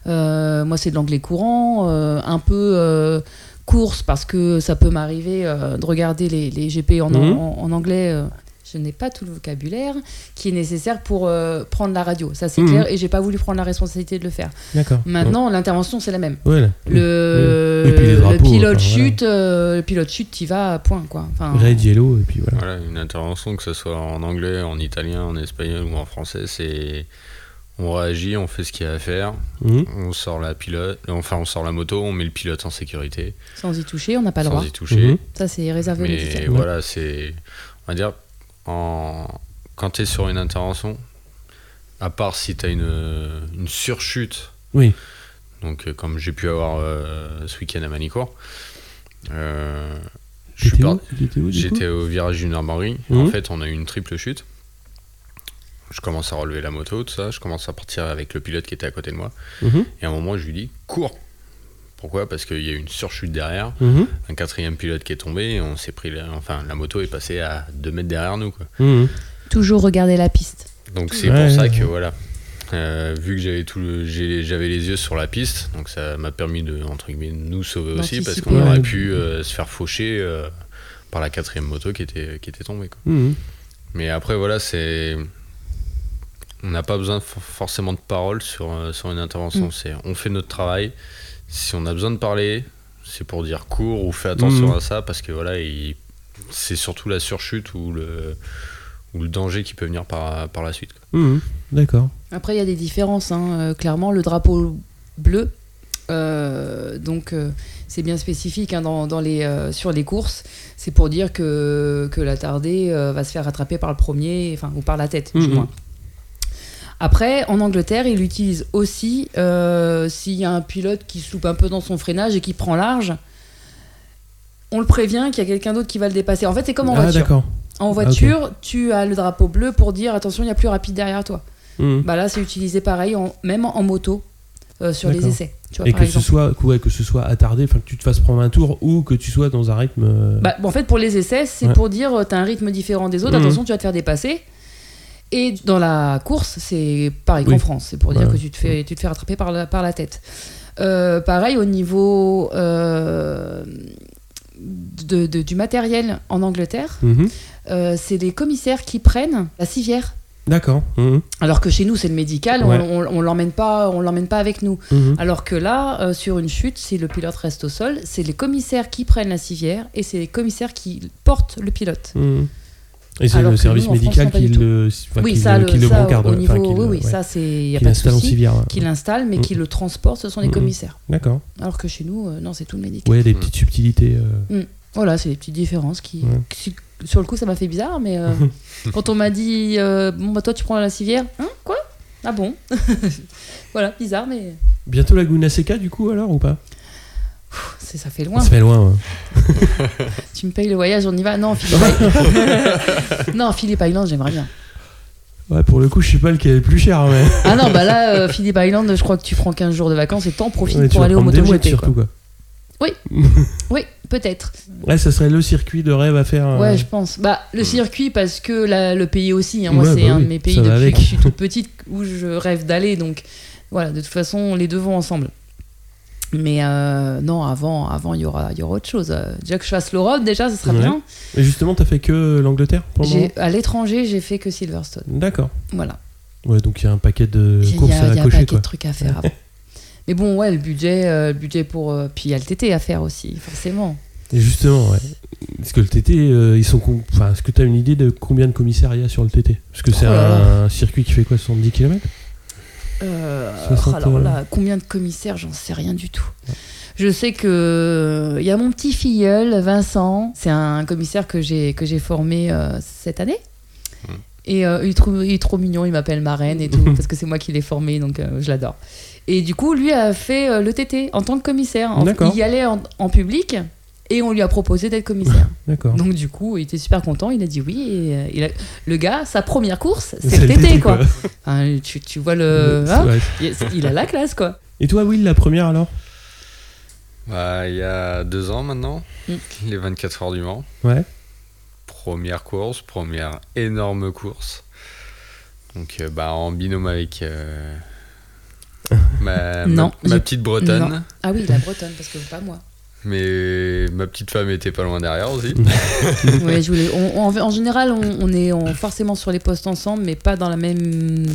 Euh, moi, c'est de l'anglais courant, euh, un peu euh, course parce que ça peut m'arriver euh, de regarder les, les GP en, Mhm. en- en anglais. euh, je n'ai pas tout le vocabulaire qui est nécessaire pour euh, prendre la radio, ça c'est Mhm. clair, et j'ai pas voulu prendre la responsabilité de le faire. D'accord. Maintenant, l'intervention c'est la même. Ouais. Le, pilote enfin, voilà. chute, euh, le pilote chute, point quoi. Enfin, Red, yellow, et puis voilà. Voilà, une intervention, que ce soit en anglais, en italien, en espagnol ou en français, c'est. On réagit, on fait ce qu'il y a à faire, Mhm. on sort la pilote, enfin on sort la moto, on met le pilote en sécurité, sans y toucher, on n'a pas le sans droit. y toucher. Mhm. Ça c'est réservé aux Mais voilà, c'est. On va dire, en... quand tu es sur une intervention, à part si tu as une, une surchute, Oui. donc euh, comme j'ai pu avoir euh, ce week-end à Manicourt, euh, par- J'étais au virage d'une armoirie. Mhm. En fait, on a eu une triple chute. Je commence à relever la moto, tout ça. Je commence à partir avec le pilote qui était à côté de moi. Mhm. Et à un moment, je lui dis cours. Pourquoi? Parce qu'il y a eu une surchute derrière, Mhm. un quatrième pilote qui est tombé. Et on s'est pris, la... enfin, la moto est passée à 2 mètres derrière nous. Quoi. Mhm. Toujours regarder la piste. Donc c'est Ouais, pour ça ouais, que voilà. Euh, vu que j'avais tout le- j'avais les yeux sur la piste, donc ça m'a permis de entre guillemets nous sauver aussi parce qu'on aurait pu euh, se faire faucher euh, par la quatrième moto qui était qui était tombée. Quoi. Mais après, voilà, c'est. On n'a pas besoin for- forcément de parole sur, euh, sur une intervention. Mm. C'est on fait notre travail. Si on a besoin de parler, c'est pour dire cours ou fais attention Mm. à ça parce que voilà, il- c'est surtout la surchute ou le, ou le danger qui peut venir par, par la suite. Mhm. D'accord. Après, il y a des différences. hein. Euh, clairement, le drapeau bleu, euh, donc euh, c'est bien spécifique hein, dans, dans les, euh, sur les courses. C'est pour dire que, que l'attardé euh, va se faire rattraper par le premier, enfin, ou par la tête, du moins. Après, en Angleterre, il l'utilise aussi euh, s'il y a un pilote qui se loupe un peu dans son freinage et qui prend large. On le prévient qu'il y a quelqu'un d'autre qui va le dépasser. En fait, c'est comme en ah, voiture. d'accord. En voiture, tu as le drapeau bleu pour dire attention, il y a plus rapide derrière toi. Mhm. Bah là, c'est utilisé pareil, en- même en moto, euh, sur les essais. Tu vois, Et par que ce, soit, ouais, que ce soit attardé, enfin que tu te fasses prendre un tour ou que tu sois dans un rythme. euh, Bah, bon, en fait, pour les essais, c'est Ouais. pour dire tu as un rythme différent des autres, Mhm. attention, tu vas te faire dépasser. Et dans la course, c'est pareil Oui. qu'en France, c'est pour dire Ouais. que tu te fais, tu te fais rattraper par la, par la tête. Euh, pareil au niveau euh, de- de- du matériel en Angleterre, mhm. euh, c'est les commissaires qui prennent la civière. D'accord. Mhm. Alors que chez nous, c'est le médical, Ouais. on, on, on l'emmène pas, on l'emmène pas avec nous. Mhm. Alors que là, sur une chute, si le pilote reste au sol, c'est les commissaires qui prennent la civière et c'est les commissaires qui portent le pilote. Et c'est Alors le service nous, en France, médical qui le, enfin, oui, qui ça, le, le, qui le ça, brancarde, au niveau, qui oui, le- oui, ça, c'est, y a Qui pas de souci. Qui l'installe, mais Mm. qui le transporte, ce sont les Mhm. commissaires. D'accord. Alors que chez nous, euh, non, c'est tout le médical. Ouais, des Mm. petites subtilités. euh, Voilà, c'est des petites différences qui, sur le coup, ça m'a fait bizarre, mais euh, quand on m'a dit, euh, bon, bah toi, tu prends la civière, hein, quoi? Ah bon? Voilà, bizarre, mais Bientôt la Laguna Seca, du coup, alors, ou pas? Ça fait loin. Ça fait loin. ouais. Tu me payes le voyage, on y va? Non, Philippe Island. non, Philippe Island, j'aimerais bien. Ouais, pour le coup, je sais pas lequel est le plus cher, mais. Ah non, bah là, euh, Philippe Island, je crois que tu prends 15 jours de vacances et t'en profites Ouais, pour aller au MotoGP. quoi. surtout, quoi. Oui, peut-être. Ouais, ça serait le circuit de rêve à faire. euh, Ouais, je pense. Bah, le circuit, parce que la- le pays aussi. hein. Moi, Ouais, c'est bah un oui, de mes pays ça depuis que je suis toute petite où je rêve d'aller. Donc, voilà, de toute façon, les deux vont ensemble. Mais euh, non, avant, avant, il y aura, il y aura autre chose. Euh, Déjà que je fasse l'Europe, déjà, ce Ouais. bien. Mais justement, t'as fait que l'Angleterre pour le moment J'ai- À l'étranger, j'ai fait que Silverstone. D'accord. Voilà. Ouais, donc il y a un paquet de Il y a, courses il y a à un cocher, paquet quoi. de trucs à faire avant. Mais bon, ouais, le budget, euh, le budget pour. euh, puis il y a le TT à faire aussi, forcément. Et justement, ouais. Est-ce que le TT, euh, ils sont. Enfin, est-ce que t'as une idée de combien de commissariats il y a sur le TT Parce que c'est Oh là un circuit qui fait quoi 70 km Euh, 60, alors euh, là, combien de commissaires J'en sais rien du tout. Je sais que euh, il y a mon petit filleul, Vincent. C'est un commissaire que j'ai que j'ai formé euh, cette année. Et euh, il, est trop, il est trop mignon, il m'appelle marraine et tout, parce que c'est moi qui l'ai formé, donc euh, je l'adore. Et du coup, lui a fait euh, le TT en tant que commissaire. En-. Il y allait en, en public et on lui a proposé d'être commissaire. D'accord. Donc du coup, il était super content, il a dit oui. Et, euh, il a- le gars, sa première course, c'est TT, TT, quoi. quoi. Hein, tu, tu vois le... Hein il, il a la classe, quoi. Et toi, Will, la première alors? Bah, il y a deux ans maintenant, Mm. les 24 heures du Mans. Ouais. Première course, première énorme course. Donc, euh, bah, en binôme avec euh, ma, Non, ma, ma j'ai- petite Bretonne. Non. Ah oui, la Bretonne, parce que pas moi. Mais ma petite femme était pas loin derrière aussi. Ouais, je voulais, on- on- en général, on, on est on- forcément sur les postes ensemble, mais pas dans la même,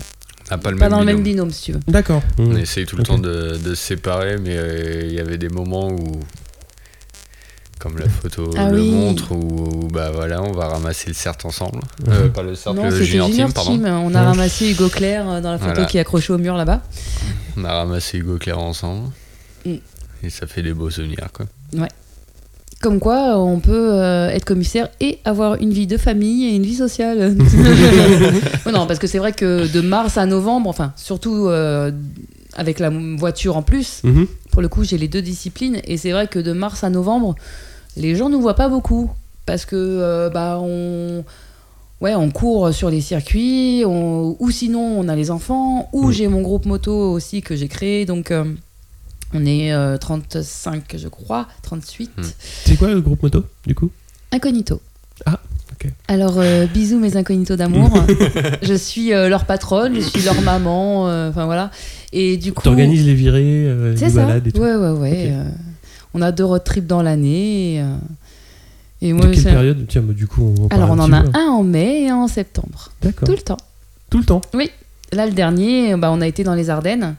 Ah, pas le pas même dans le même binôme. binôme, si tu veux. D'accord. On Mmh. essaye tout le temps de, de se séparer, mais euh, il y avait des moments où, comme la photo Ah le oui. montre, où bah voilà, on va ramasser le CERT ensemble. Euh, pas le CERT, non, le Junior, Team, pardon. Team. On a ramassé Hugo Claire euh, dans la photo Voilà. qui est accrochée au mur là-bas. On a ramassé Hugo Claire ensemble. Et ça fait des beaux souvenirs, quoi. Comme quoi, on peut euh, être commissaire et avoir une vie de famille et une vie sociale. Ouais, non, parce que c'est vrai que de mars à novembre, enfin, surtout euh, avec la voiture en plus, Mhm. pour le coup, j'ai les deux disciplines. Et c'est vrai que de mars à novembre, les gens nous voient pas beaucoup. Parce que, euh, bah, on. Ouais, on court sur les circuits, on- ou sinon on a les enfants, ou j'ai mon groupe moto aussi que j'ai créé, donc euh, on est euh, 35 je crois, 38. Mm. C'est quoi le groupe moto, du coup? Incognito. Ah, ok. Alors, euh, bisous mes incognitos d'amour. je suis euh, leur patronne, je suis leur maman, euh, enfin voilà. Et du coup. T'organises les virées, les ça. balades et tout Ouais, ouais, ouais. On a deux road trips dans l'année. Et, et De moi, quelle c'est- période? Tiens, bah, du coup, on Alors, on en a peu. un en mai et un en septembre. D'accord. Tout le temps. Tout le temps. Oui. Là, le dernier, bah, on a été dans les Ardennes.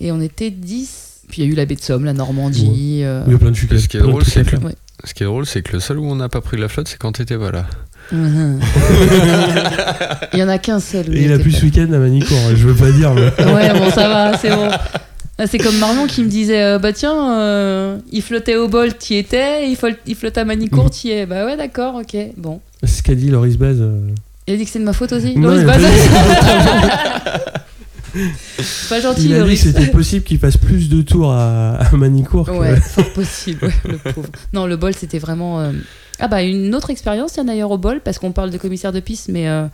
Et on était 10. Puis il y a eu la baie de Somme, la Normandie. euh, Il y a plein de trucs. Ce qui est plein de drôle, c'est que, faire. Ouais. ce qui est drôle, c'est que le seul où on n'a pas pris la flotte, c'est quand t'étais pas là. mhm. Il y en a qu'un seul. Et il a plus ce week-end à Manicourt, hein, je veux pas dire, mais. Ouais, bon, ça va, c'est bon. Ah, C'est comme Marion qui me disait euh, Bah tiens, euh, il flottait au bol, t'y étais, il, il flottait à Manicourt, t'y es. Bah ouais, d'accord, ok, bon. C'est ce qu'a dit Loris Baz. euh, Il a dit que c'est de ma faute aussi Non, Loris Baz pas Pas gentil, Il a dit c'était possible qu'il fasse plus de tours à, à Manicourt. que- Ouais, fort possible, ouais, le pauvre. Non, le bol, c'était vraiment. euh, Ah bah, une autre expérience, tiens d'ailleurs au bol, parce qu'on parle de commissaire de piste, mais euh,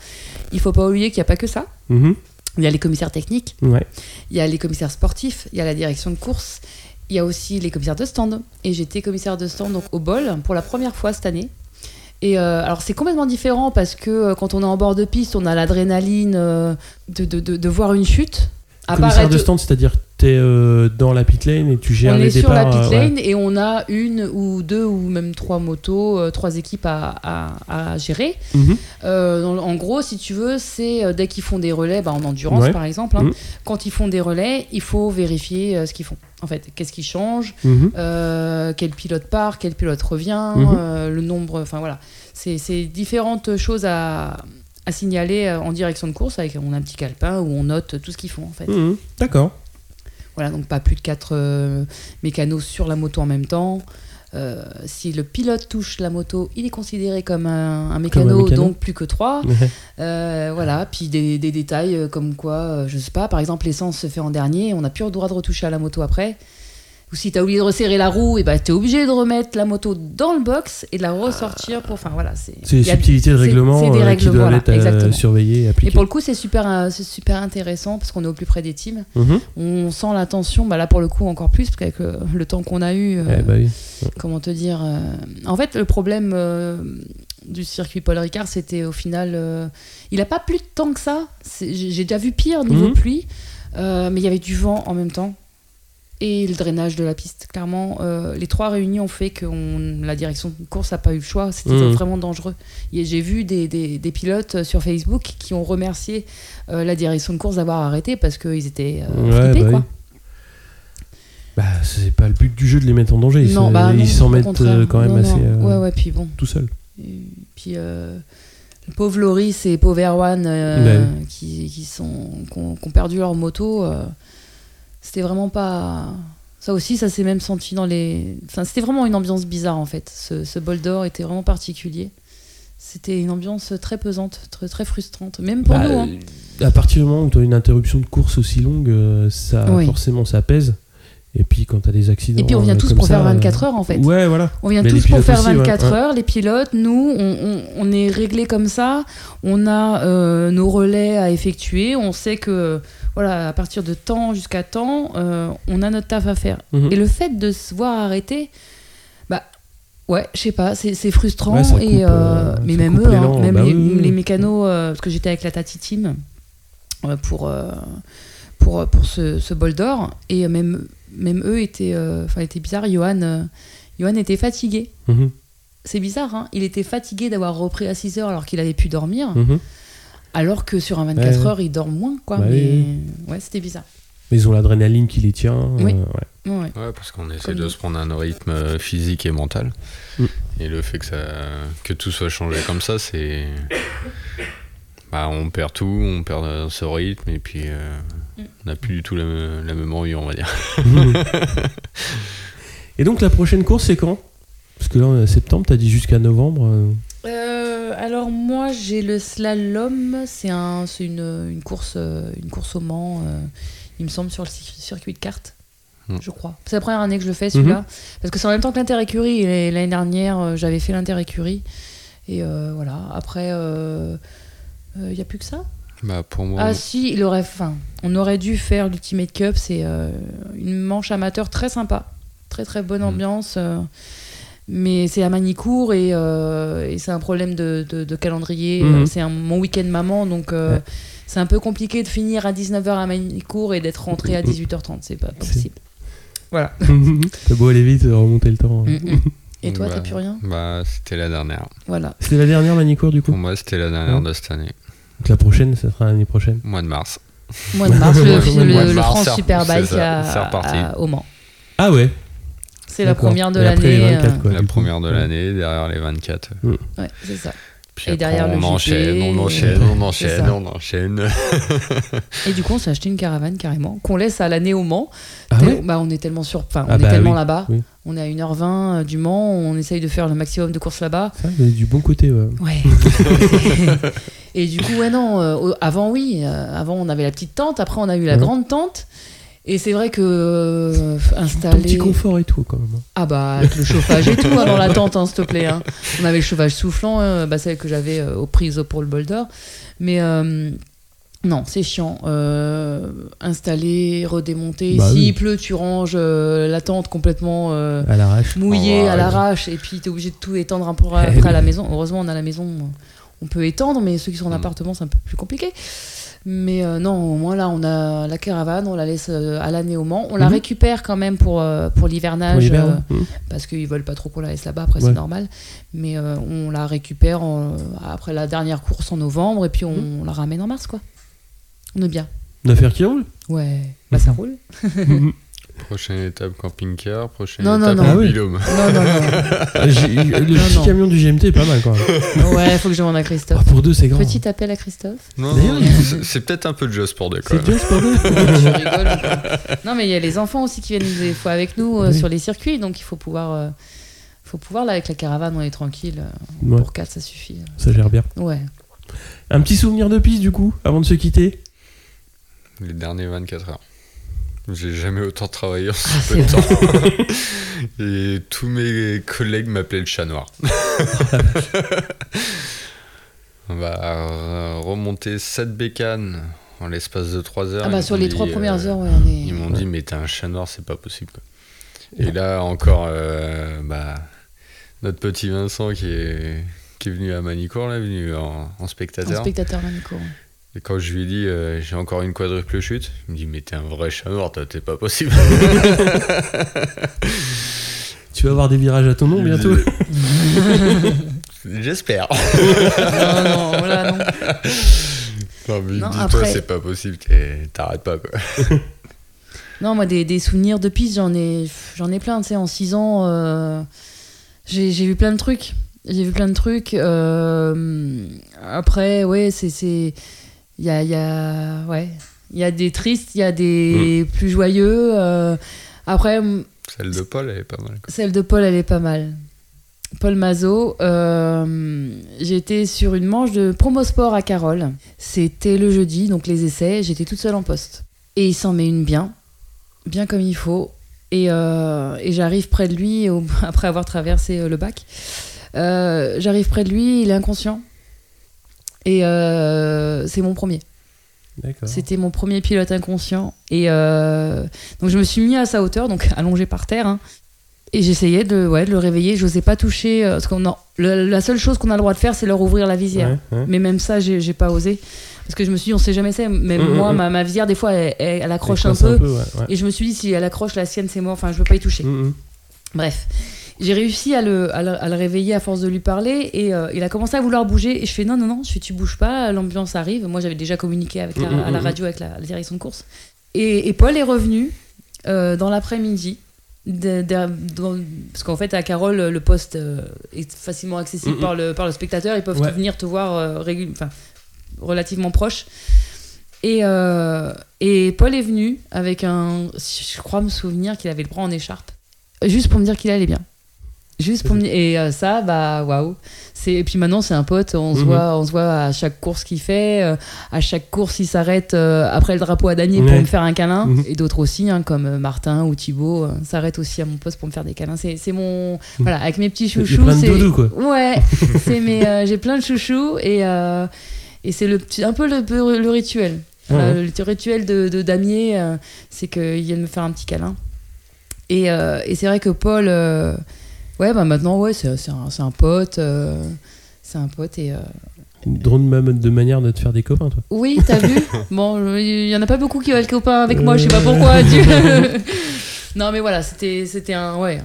il faut pas oublier qu'il n'y a pas que ça. Mhm. Il y a les commissaires techniques, Ouais. il y a les commissaires sportifs, il y a la direction de course, il y a aussi les commissaires de stand. Et j'étais commissaire de stand donc, au bol pour la première fois cette année. Et euh, alors c'est complètement différent parce que euh, quand on est en bord de piste, on a l'adrénaline euh, de, de, de- de voir une chute. Commissaire de stand, c'est-à-dire t'es euh, dans la pit lane et tu gères on les est sur la départs. pit euh, ouais. lane et on a une ou deux ou même trois motos, euh, trois équipes à, à- à gérer. Mhm. En gros, si tu veux, c'est dès qu'ils font des relais, bah, en endurance Ouais. par exemple, hein, Mhm. quand ils font des relais, il faut vérifier ce qu'ils font. En fait, qu'est-ce qui change, Mhm. quel pilote part, quel pilote revient, le nombre, enfin voilà. C'est différentes choses à, à signaler en direction de course. Avec, on a un petit calepin où on note tout ce qu'ils font en fait. D'accord. Voilà, donc pas plus de 4 mécanos sur la moto en même temps. Euh, si le pilote touche la moto, il est considéré comme un, un mécano, mécano. donc plus que 3. Ouais. voilà, puis des, des détails euh, comme quoi, euh, je sais pas, par exemple, l'essence se fait en dernier, on n'a plus le droit de retoucher à la moto après. Ou si tu as oublié de resserrer la roue, et bah, tu es obligé de remettre la moto dans le box et de la ressortir pour. Enfin voilà, c'est. Des subtilités de règlement c'est des euh, qui règles, doivent voilà, être euh, exactement. surveillées et Et appliquées. pour le coup, c'est super, euh, c'est super intéressant parce qu'on est au plus près des teams. Mhm. On sent la tension, bah là pour le coup encore plus, parce qu'avec le temps qu'on a eu, Eh bah oui. comment te dire. En fait, le problème du circuit Paul Ricard, c'était au final. euh, Il n'a pas plu tant que ça. J'ai déjà vu pire niveau Mhm. pluie, euh, mais il y avait du vent en même temps. Et le drainage de la piste. Clairement, euh, les trois réunis ont fait que on- la direction de course n'a pas eu le choix. C'était Mhm. vraiment dangereux. J'ai vu des, des- des pilotes euh, sur Facebook qui ont remercié euh, la direction de course d'avoir arrêté parce qu'ils étaient euh, Ouais, flippés. bah quoi. oui. Bah, c'est pas le but du jeu de les mettre en danger. Ils Non, bah ils s'en mettent quand même Non, assez non. Ouais, ouais, puis bon. tout seul. Et puis le pauvre Loris et pauvre Erwan qui, qui sont qui ont, qui ont perdu leur moto, c'était vraiment pas. Ça aussi, ça s'est même senti dans les. Enfin, c'était vraiment une ambiance bizarre en fait. Ce, ce bol d'or était vraiment particulier. C'était une ambiance très pesante, très, très frustrante, même pour Bah, nous. hein. À partir du moment où tu as une interruption de course aussi longue, euh, ça Oui. forcément ça pèse. Et puis quand tu as des accidents. Et puis on vient euh, tous pour ça, faire 24 euh, heures en fait. Ouais, voilà. On vient Mais tous pour faire aussi, ouais, 24 ouais. heures. Les pilotes, nous, on, on- on est réglés comme ça. On a euh, nos relais à effectuer. On sait que, voilà, à partir de temps jusqu'à temps, euh, on a notre taf à faire. Mhm. Et le fait de se voir arrêter, bah, ouais, je sais pas, c'est frustrant. Ouais, ça coupe, et, euh, euh, mais même eux, hein, même Bah les, oui, oui. les mécanos, euh, parce que j'étais avec la Tati Team pour, pour, pour ce, ce bol d'or. Et même, même eux étaient, enfin, étaient bizarres. Johan, Johan était fatigué. Mhm. C'est bizarre, hein il était fatigué d'avoir repris à 6 heures alors qu'il avait pu dormir. Mhm. Alors que sur un 24 Ouais. heures, il dort moins, quoi. Bah mais oui, ouais, c'était bizarre. Mais ils ont l'adrénaline qui les tient. euh, Oui. ouais. Ouais. Ouais, parce qu'on essaie Comme de nous. se prendre un rythme euh, physique et mental. Mm. Et le fait que, ça, que tout soit changé comme ça, c'est. Bah, on perd tout, on perd euh, ce rythme, et puis euh, Mm. on n'a plus du tout la, me- la même envie, on va dire. Et donc la prochaine course, c'est quand? Parce que là, on est à septembre, t'as dit jusqu'à novembre. euh. Euh, alors moi, j'ai le slalom. C'est un, une, une course, euh, une course au Mans. euh, il me semble sur le ci- circuit de cartes. Mm. Je crois. C'est la première année que je le fais celui-là. Parce que c'est en même temps que l'inter-écurie. L'année dernière, j'avais fait l'inter-écurie. Et euh, voilà. Après, il n'y a plus que ça? Bah, pour moi, Ah si, il aurait, on aurait dû faire l'Ultimate Cup. C'est une manche amateur très sympa, très très bonne Mhm. ambiance. Mais c'est à Manicourt et, euh, et c'est un problème de, de- de calendrier. Mhm. euh, C'est mon week-end maman, donc euh, Ouais. c'est un peu compliqué de finir à 19h à Manicourt et d'être rentré à 18h30. C'est pas possible. Voilà. T'as beau aller vite, remonter le temps. Mm, mm. Et toi, bah, t'as plus rien Bah, c'était la dernière. Voilà. C'était la dernière Manicourt du coup Pour moi, c'était la dernière Ouais. de cette année. Donc la prochaine, ça sera l'année prochaine. Mois de mars. Mois de mars, le, le- le mars, France Superbike à, à- au Mans. Ah ouais C'est la première de l'année. 24, euh, la première de l'année, derrière les 24. Ouais, c'est ça. Puis Et après, derrière le on GP, enchaîne, on enchaîne, et- on enchaîne, on enchaîne. Et du coup, on s'est acheté une caravane carrément, qu'on laisse à l'année au Mans. Ah Tel- bah, on est tellement sur, enfin, Ah on bah est tellement oui, là-bas. oui. On est à 1h20 euh, du Mans, on essaye de faire le maximum de courses là-bas. Ça, du bon côté. Ouais. Ouais. et du coup, ouais, non, euh, avant, oui. euh, avant, on avait la petite tente, après, on a eu la Ouais. grande tente. Et c'est vrai que euh, Ton installer. petit confort et tout quand même. hein. Ah bah avec le chauffage et tout hein, dans la tente, hein, s'il te plaît. hein. On avait le chauffage soufflant, euh, bah, celle que j'avais euh, aux prises pour le boulder. Mais euh, non, c'est chiant. Euh, installer, redémonter. Bah S'il oui. pleut, tu ranges euh, la tente complètement À l'arrache. mouillée Oh, à l'arrache. Et puis tu es obligé de tout étendre un peu Eh après oui. à la maison. Heureusement, on a la maison. On peut étendre, mais ceux qui sont en Mm. appartement, c'est un peu plus compliqué. Mais euh, non, au moins là, on a la caravane, on la laisse euh, à l'année au Mans. On la Mhm. récupère quand même pour, euh, pour l'hivernage. Mm. parce qu'ils veulent pas trop qu'on la laisse là-bas, après Ouais. c'est normal. Mais on la récupère en- après la dernière course en novembre et puis on, on la ramène en mars, quoi. On est bien. Une affaire qui roule Ouais, bah ça roule. Prochaine étape camping-car, prochaine Non, non, étape non. Ah oui. Non, non, non. J'ai- Le Non, petit non. camion du GMT est pas mal quand même. Ouais, faut que je demande à Ah, Christophe. pour deux, c'est grand. Petit appel à Christophe. Non, D'ailleurs, non, il- c'est- c'est peut-être un peu de juste pour deux quand C'est même. tu rigoles ou quoi Non, mais il y a les enfants aussi qui viennent des fois avec nous euh, Oui. sur les circuits, donc il faut pouvoir. euh, faut pouvoir là avec la caravane, on est tranquille. euh, Ouais, Pour 4, ça suffit. ça gère bien. Ouais. Un petit souvenir de piste du coup, avant de se quitter? Les derniers 24 heures. J'ai jamais autant travaillé en si peu de temps. Et tous mes collègues m'appelaient le chat noir. On va remonter 7 bécanes en l'espace de 3 heures. Ah bah sur les dit, trois euh, premières heures, ouais, on est. Ils m'ont dit, mais t'es un chat noir, c'est pas possible. Quoi. Et là encore, euh, bah, notre petit Vincent qui est, qui est venu à Manicourt, là, venu en, en spectateur. spectateur Manicourt. Et quand je lui ai dit, euh, j'ai encore une quadruple chute, il me dit, mais t'es un vrai chat toi, t'es pas possible. Tu vas avoir des virages à ton nom bientôt J'espère. non, non, voilà, non. Non, mais il Non, me dit, toi, après- c'est pas possible, t'es- t'arrêtes pas, quoi. Non, moi, des, des souvenirs de piste, j'en ai, j'en ai plein, tu sais, en 6 ans, euh, j'ai j'ai vu plein de trucs. J'ai vu plein de trucs. euh, après, ouais, c'est. c'est- Il y a, y a. Ouais. Il y a des tristes, il y a des plus joyeux. euh, après, Celle de Paul, elle est pas mal. quoi. celle de Paul, elle est pas mal. Paul Mazot, euh, j'étais sur une manche de promosport à Carole. C'était le jeudi, donc les essais, j'étais toute seule en poste. Et il s'en met une bien, bien comme il faut. Et, euh, et j'arrive près de lui, au- après avoir traversé le bac. Euh, j'arrive près de lui, il est inconscient. Et euh, c'est mon premier. C'était mon premier pilote inconscient. Et euh, donc je me suis mis à sa hauteur, donc allongé par terre. hein. et j'essayais de, ouais, de le réveiller. Je n'osais pas toucher. euh, parce qu'on la seule chose qu'on a le droit de faire, c'est leur ouvrir la visière. Ouais, ouais. Mais même ça, j'ai pas osé. Parce que je me suis dit, on sait jamais c'est. Même Mm, moi, mm, ma, ma visière, des fois, elle, elle- elle accroche Elle un peu. ouais. Et je me suis dit, si elle accroche la sienne, c'est mort. Enfin, je veux pas y toucher. Mm, mm. Bref, j'ai réussi à le, à, le, à le réveiller à force de lui parler et euh, il a commencé à vouloir bouger et je fais non, non, non, je fais tu bouges pas, l'ambulance arrive. Moi j'avais déjà communiqué avec la, Mm, mm, à la mm, radio avec la, la direction de course. Et, et Paul est revenu euh, dans l'après-midi. de- de- dans- parce qu'en fait à Carole le poste euh, est facilement accessible par, le, par le spectateur ils peuvent Ouais. venir te voir euh, régul- enfin, relativement proche et, euh, et Paul est venu avec un je crois me souvenir qu'il avait le bras en écharpe juste pour me dire qu'il allait bien. Juste pour et euh, ça bah waouh. C'est et puis maintenant c'est un pote, on se Mhm. voit on se voit à chaque course qu'il fait, euh, à chaque course il s'arrête euh, après le drapeau à damier pour me faire un câlin Mhm. et d'autres aussi hein, comme Martin ou Thibaut s'arrêtent aussi à mon poste pour me faire des câlins. C'est mon voilà, avec mes petits chouchous, de c'est quoi. Ouais, c'est mes j'ai plein de chouchous et et c'est le un peu le, le rituel. Ouais. Le rituel de, de damier, c'est qu'il vienne me faire un petit câlin. Et, et c'est vrai que Paul, ouais, bah maintenant, ouais, c'est c'est un, un pote. euh, c'est un pote et. euh, Une drôle de ma- de manière de te faire des copains, toi. Oui, t'as vu Bon, il y en a pas beaucoup qui veulent être copains avec moi, je sais pas pourquoi. tu- non, mais voilà, c'était c'était un, ouais,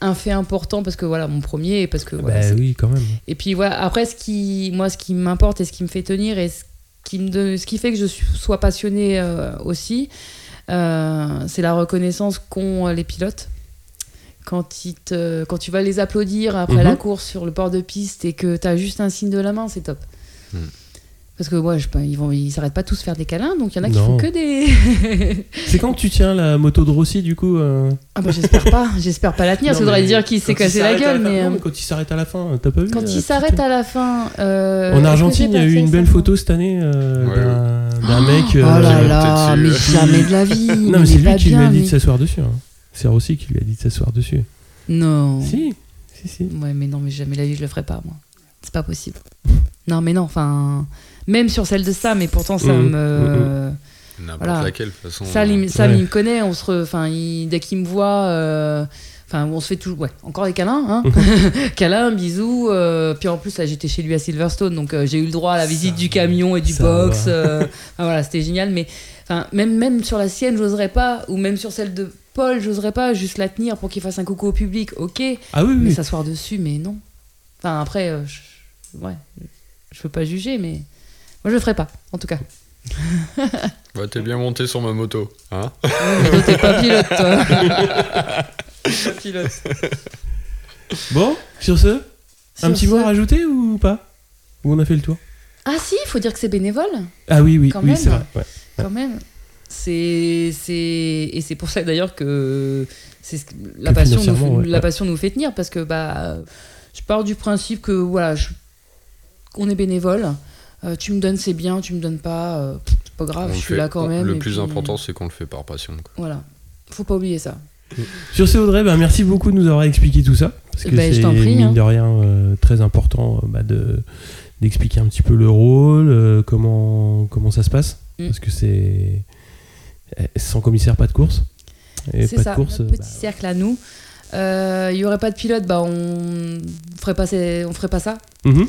un fait important parce que voilà, mon premier, parce que. voilà, bah oui, quand même. et puis voilà, après, ce qui, moi, ce qui m'importe et ce qui me fait tenir et ce qui, me donne- ce qui fait que je sois passionnée euh, aussi, euh, c'est la reconnaissance qu'ont euh, les pilotes. Quand, ils te- quand tu vas les applaudir après Mhm. la course sur le port de piste et que tu as juste un signe de la main, c'est top. Mhm. Parce que ouais, je, ils vont, ils s'arrêtent pas tous faire des câlins, donc il y en a qui Non. font que des. C'est quand que tu tiens la moto de Rossi, du coup euh ah bah j'espère pas, j'espère pas la tenir. Non, Ça voudrait dire qu'il s'est cassé la gueule, fin- mais non, euh, mais quand il s'arrête à la fin, t'as pas vu quand la il petite- s'arrête à la fin. euh, En Argentine, il y a eu une belle photo cette année euh, Ouais, d'un d'un mec. Oh euh, là là, mais jamais de la vie. Non, mais c'est est lui qui lui a dit de s'asseoir dessus. hein. C'est Rossi qui lui a dit de s'asseoir dessus. Non. Si, si, si. Ouais, mais non, mais jamais la vie, je le ferai pas, moi. C'est pas possible. Non, mais non, enfin. Même sur celle de Sam, mais pourtant, ça Mhm, me. N'importe Voilà. laquelle, de toute façon. Sam, euh, il, Sam, Ouais. il me connaît, on se re- enfin, il- dès qu'il me voit, euh, enfin, on se fait toujours, ouais, encore des câlins, hein. câlins, bisous. euh, puis en plus, là, j'étais chez lui à Silverstone, donc euh, j'ai eu le droit à la visite Ça du camion et du box. euh, enfin, voilà, c'était génial, mais enfin, même, même sur la sienne, j'oserais pas, ou même sur celle de Paul, j'oserais pas juste la tenir pour qu'il fasse un coucou au public, ok, Ah oui, mais oui. s'asseoir dessus, mais non. Enfin, après, euh, je, ouais, je peux pas juger, mais moi, je le ferai pas, en tout cas. Ouais, t'es bien monté sur ma moto. Hein Ouais, mais t'es pas pilote, toi. Pas pilote. Bon, sur ce, un petit ce- mot à rajouter ou pas? Ou on a fait le tour? Ah si, il faut dire que c'est bénévole, Ah oui, oui, Quand oui, c'est vrai. ouais. quand même. C'est, c'est... Et c'est pour ça d'ailleurs que, c'est ce que la, Que passion nous, ouais, la passion nous fait tenir, parce que bah, je pars du principe que voilà, je- on est bénévole, euh, tu me donnes c'est bien, tu me donnes pas, euh, pas grave, On je suis fait- là quand même. Le plus puis, important, c'est qu'on le fait par passion. quoi. Voilà, faut pas oublier ça. Sur ce, Audrey, bah, merci beaucoup de nous avoir expliqué tout ça. Parce que Bah, c'est, mine hein. de rien, euh, très important euh, bah, de, d'expliquer un petit peu le rôle, euh, comment, comment ça se passe. Mm. Parce que c'est. Eh, Sans commissaire, pas de course. C'est ça, de course. notre euh, petit cercle à nous. Euh, Il y aurait pas de pilote, bah on ferait pas, ces- on ferait pas ça. bah, mhm.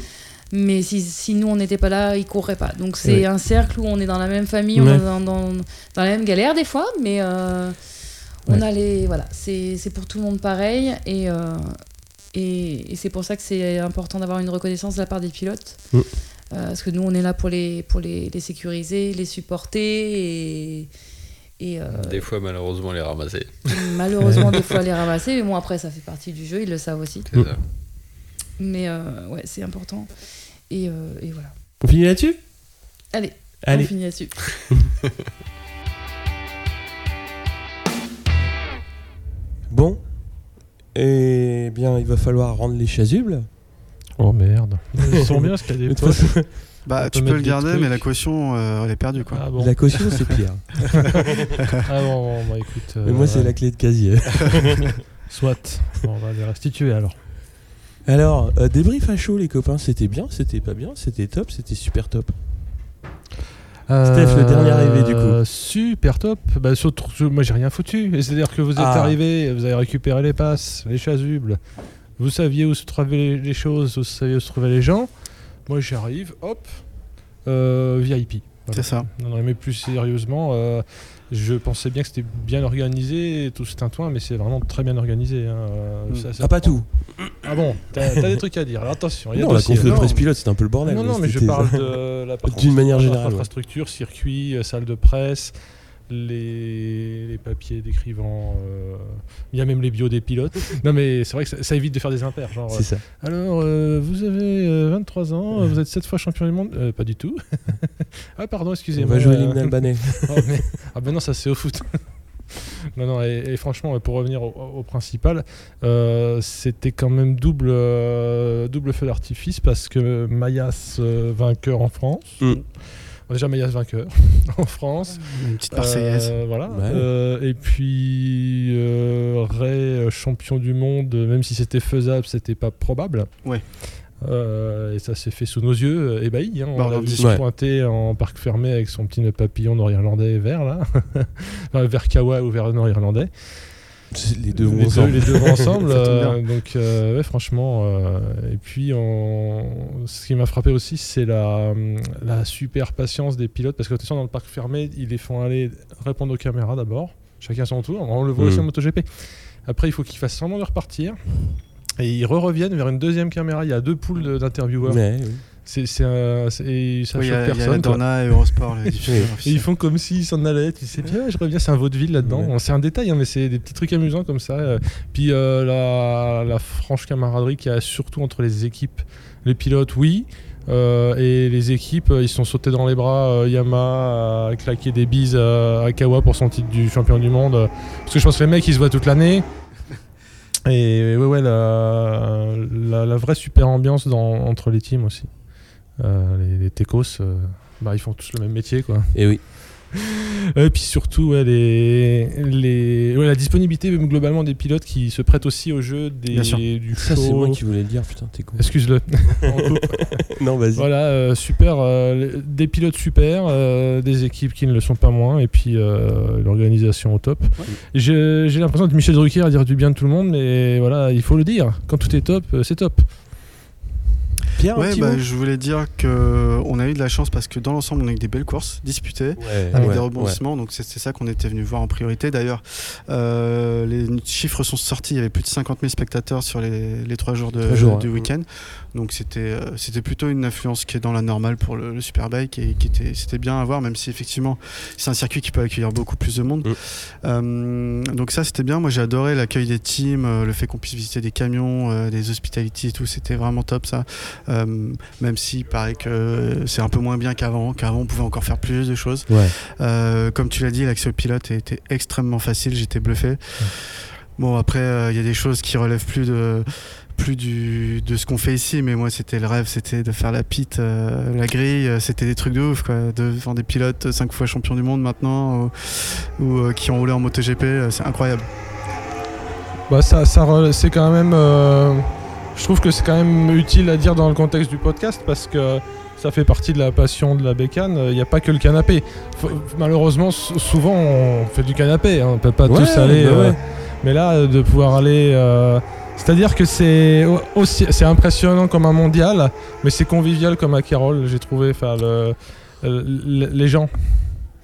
Mais si, si nous on n'était pas là, ils courraient pas. Donc c'est Ouais. un cercle où on est dans la même famille, on est dans, dans, dans la même galère des fois, mais euh, on Ouais. a les voilà, c'est pour tout le monde pareil et euh, et, et c'est pour ça que c'est important d'avoir une reconnaissance de la part des pilotes. Mm. Euh, parce que nous on est là pour les pour les, les sécuriser, les supporter et et euh, Des fois, malheureusement, les ramasser. malheureusement des fois les ramasser. Mais bon après ça fait partie du jeu, ils le savent aussi. C'est ça. Mais euh, ouais c'est important et, euh, et voilà. On finit là-dessus? Allez, Allez. on finit là-dessus. Bon. Eh bien, il va falloir rendre les chasubles. Oh merde. Ils sont bien, ce qu'il y a De des toute poches. façon, Bah, On tu peux le garder, trucs. mais la caution, euh, elle est perdue, quoi. Ah bon. La caution, c'est pire. Ah bon, bon, bah écoute. Mais moi, c'est ouais. la clé de casier. Soit. Bon, on va les restituer alors. Alors, euh, débrief à chaud, les copains. C'était bien, c'était pas bien, c'était top, c'était super top. Steph, le dernier arrivé, du coup. Euh, Super top. Bah, surtout, moi j'ai rien foutu. C'est-à-dire que vous êtes Ah. arrivé, vous avez récupéré les passes, les chasubles. Vous saviez où se trouvaient les- les choses, vous saviez où se trouvaient les gens. Moi j'arrive, hop, euh, VIP. Voilà. C'est ça. Non, non, mais plus sérieusement, euh, je pensais bien que c'était bien organisé, tout ce tintouin, mais c'est vraiment très bien organisé. hein. Euh, Mm. ça- ça Ah, pas prend- tout. Ah bon, t'as t'as des trucs à dire. Alors attention, il y a Non, la conf de presse pilote, c'était un peu le bordel. non, non, mais je parle de la partie D'une manière générale, ouais. Infrastructure, circuit, euh, salle de presse, les, les papiers d'écrivants. euh, Il y a même les bios des pilotes. non, mais c'est vrai que ça, ça évite de faire des impairs. Genre, C'est ça. euh, alors, euh, vous avez euh, 23 ans, vous êtes 7 fois champion du monde Pas du tout. ah, pardon, On excusez-moi. va jouer l'hymne albanais. Oh, mais- Ah ben non, ça c'est au foot. non, non, et, et franchement, pour revenir au, au principal, euh, c'était quand même double, euh, double feu d'artifice parce que Mayas euh, vainqueur en France. Mm. Bon, déjà Mayas vainqueur en France. Une petite Marseillaise. Euh, voilà. Ouais. Euh, et puis euh, Ray, champion du monde, même si c'était faisable, c'était pas probable. Ouais. Euh, et ça s'est fait sous nos yeux, euh, ébahis. Hein. Bah, on l'a on vu se pointer en parc fermé avec son petit papillon nord-irlandais vert, là. Enfin, vert kawa ou vert nord-irlandais. Les deux vont ensemble. Les deux vont ensemble. Euh, donc, euh, ouais, franchement. euh, et puis, on- ce qui m'a frappé aussi, c'est la, la super patience des pilotes. Parce que, attention, dans le parc fermé, ils les font aller répondre aux caméras d'abord. Chacun son tour. On le voit aussi Mhm. en MotoGP. Après, il faut qu'ils fassent semblant de repartir. Et ils re-reviennent vers une deuxième caméra. Il y a deux poules d'intervieweurs. Ouais, oui. C'est, c'est un- c'est- ça Oui, y, choque a- il y a personne. Dorna et Eurosport, les Et ils font comme s'ils s'en allaient, tu sais bien, je reviens, c'est un vaudeville là-dedans. Ouais. C'est un détail, hein, mais c'est des petits trucs amusants comme ça. euh. Puis euh, la, la franche camaraderie qu'il y a surtout entre les équipes, les pilotes, oui. euh, et les équipes, ils sont sautés dans les bras. euh, Yama a claqué des bises à, Kawa pour son titre du champion du monde. parce que je pense que les mecs, ils se voient toute l'année. Et ouais, ouais, la, la, la vraie super ambiance dans, entre les teams aussi. Euh, les, les techos, euh, bah, ils font tous le même métier, quoi. Et oui. Et puis surtout, ouais, les, les, ouais, la disponibilité même globalement des pilotes qui se prêtent aussi au jeu des, du Ça, c'est show. moi qui voulais le dire. Putain, t'es con. Excuse-le. Non, vas-y. voilà, euh, super. euh, des pilotes super, euh, des équipes qui ne le sont pas moins, et puis l'organisation au top. J'ai j'ai l'impression de Michel Drucker à dire du bien de tout le monde, mais voilà, il faut le dire. Quand tout est top, c'est top. Pierre, Ouais, bah, je voulais dire que on a eu de la chance parce que dans l'ensemble, on a eu des belles courses disputées. Ouais, avec ouais, des rebondissements. Donc c'est c'est ça qu'on était venu voir en priorité. D'ailleurs, euh, les chiffres sont sortis. Il y avait plus de 50 000 spectateurs sur les, les trois jours, de, Trois jours, du ouais. week-end. Donc c'était euh, c'était plutôt une influence qui est dans la normale pour le, le Superbike et qui était c'était bien à voir, même si effectivement c'est un circuit qui peut accueillir beaucoup plus de monde. Mm. Euh, donc ça c'était bien. Moi j'ai adoré l'accueil des teams, le fait qu'on puisse visiter des camions, euh, des hospitalities et tout. C'était vraiment top ça. Euh, même si il paraît que c'est un peu moins bien qu'avant. Qu'avant on pouvait encore faire plus de choses. Ouais. Euh, comme tu l'as dit, l'accès au pilote était extrêmement facile, j'étais bluffé. Bon, après, euh, il y a des choses qui relèvent plus de plus du, de ce qu'on fait ici, mais moi c'était le rêve, c'était de faire la pite, euh, la grille, euh, c'était des trucs de ouf, quoi. De, enfin, des pilotes 5 fois champions du monde maintenant, ou, ou, euh, qui ont roulé en MotoGP, c'est incroyable. Bah ça, c'est quand même. Euh, je trouve que c'est quand même utile à dire dans le contexte du podcast parce que ça fait partie de la passion de la bécane. Il n'y a pas que le canapé. Faut- malheureusement, souvent on fait du canapé. hein, On peut pas Ouais, tous aller. bah euh, ouais. mais là, euh, de pouvoir aller. euh, c'est-à-dire que c'est au- aussi, c'est impressionnant comme un mondial, mais c'est convivial comme à Kérol. J'ai trouvé, enfin, le- le- les gens,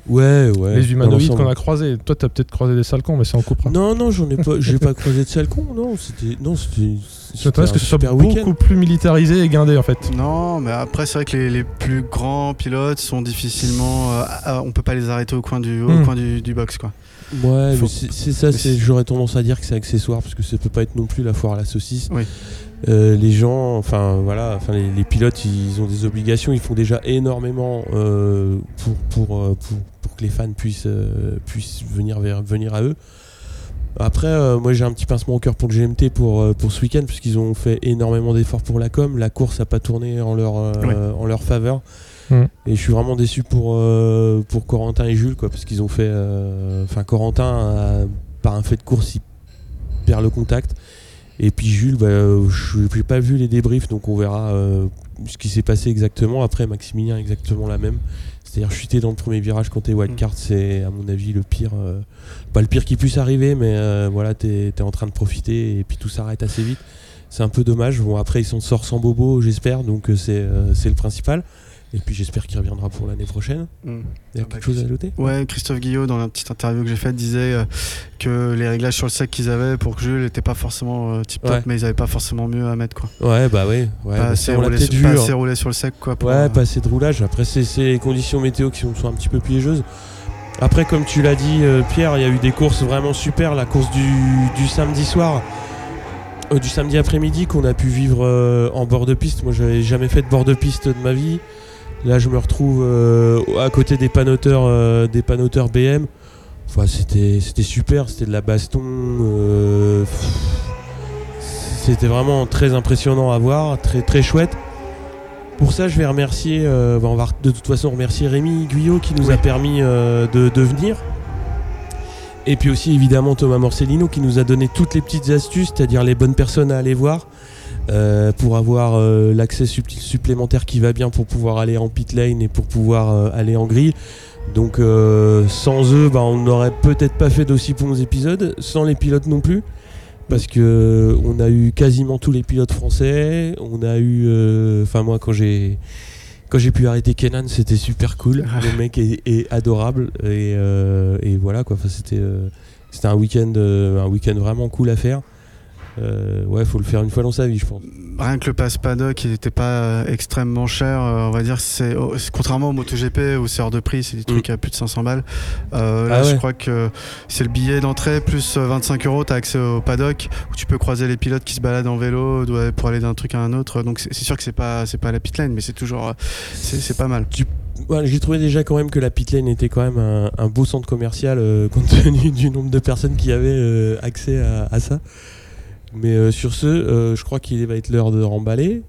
Ouais, ouais. les humanoïdes qu'on a croisés. Toi, t'as peut-être croisé des sales cons, mais c'est en coupera. Non, non, j'en ai pas, j'ai pas croisé de sale con, non, c'était, non, c'était, un que ce soit beaucoup plus militarisé et guindé en fait. Non, mais après c'est vrai que les, les plus grands pilotes sont difficilement, euh, ah, on peut pas les arrêter au coin du, au Hmm. coin du, du box, quoi. Ouais, Faut- mais c'est ça, j'aurais tendance à dire que c'est accessoire parce que ça peut pas être non plus la foire à la saucisse. Oui. Euh, les gens, enfin voilà, enfin les, les pilotes, ils ont des obligations, ils font déjà énormément euh, pour, pour, euh, pour, pour que les fans puissent, euh, puissent venir, vers, venir à eux. Après, euh, moi j'ai un petit pincement au cœur pour le GMT pour, pour ce week-end puisqu'ils ont fait énormément d'efforts pour la com. La course a pas tourné en leur, euh, en leur faveur. Mm. Et je suis vraiment déçu pour, euh, pour Corentin et Jules, quoi, parce qu'ils ont fait. euh, Enfin, Corentin, a- par un fait de course, il perd le contact. Et puis Jules, bah, euh, je n'ai pas vu les débriefs, donc on verra euh, ce qui s'est passé exactement. Après, Maximilien, exactement la même. C'est-à-dire chuter dans le premier virage quand t'es wildcard, c'est à mon avis le pire. euh, pas le pire qui puisse arriver, mais euh, voilà, t'es es en train de profiter et puis tout s'arrête assez vite. C'est un peu dommage. Bon, après, il s'en sort sans bobo, j'espère, donc c'est c'est le principal. Et puis j'espère qu'il reviendra pour l'année prochaine. Hmm. Il y a Ah bah, quelque chose à ajouter Ouais, Christophe Guillot, dans la petite interview que j'ai faite, disait euh, que les réglages sur le sec qu'ils avaient pour Jules n'étaient pas forcément tip top, Ouais. mais ils avaient pas forcément mieux à mettre, quoi. Ouais, bah ouais. ouais pas, bah, assez roulé sur, vu. pas assez roulé sur le sec, quoi. pour, Ouais, euh, pas assez de roulage. Après, c'est les conditions météo qui sont, sont un petit peu piégeuses. Après, comme tu l'as dit, euh, Pierre, il y a eu des courses vraiment super. La course du, du samedi soir, euh, du samedi après-midi qu'on a pu vivre euh, en bord de piste. Moi, j'avais jamais fait de bord de piste de ma vie. Là, je me retrouve euh, à côté des panoteurs, euh, des panoteurs BM. Enfin, c'était c'était super. C'était de la baston. euh, c'était vraiment très impressionnant à voir, très très chouette. Pour ça, je vais remercier, euh, on va de toute façon remercier Rémi Guyot qui nous a permis euh, de, de venir. Et puis aussi évidemment Thomas Morcellino qui nous a donné toutes les petites astuces, c'est-à-dire les bonnes personnes à aller voir euh, pour avoir euh, l'accès sup- supplémentaire qui va bien pour pouvoir aller en pit lane et pour pouvoir euh, aller en grille. Donc euh, sans eux, bah, on n'aurait peut-être pas fait d'aussi bons épisodes, sans les pilotes non plus. Parce que on a eu quasiment tous les pilotes français. On a eu, euh, enfin moi quand j'ai quand j'ai pu arrêter Kenan, c'était super cool. Le mec est, est adorable et, euh, et voilà quoi. Enfin, c'était euh, c'était un week-end euh, un week-end vraiment cool à faire. Euh, ouais, faut le faire une fois dans sa vie, je pense. Rien que le pass paddock, il n'était pas euh, extrêmement cher. euh, on va dire, c'est oh, c'est- contrairement au MotoGP où c'est hors de prix, c'est des trucs à plus de 500 balles. Euh, là, Mm. Ah ouais. je crois que c'est le billet d'entrée plus euh, 25 euros. T'as accès au paddock où tu peux croiser les pilotes qui se baladent en vélo pour aller d'un truc à un autre. Donc c'est sûr que c'est pas c'est pas la pit lane, mais c'est toujours c'est pas mal. J'ai trouvé déjà quand même que la pit lane était quand même un, un beau centre commercial euh, compte tenu du nombre de personnes qui avaient euh, accès à, à ça. Mais euh, sur ce, euh, je crois qu'il va être l'heure de remballer.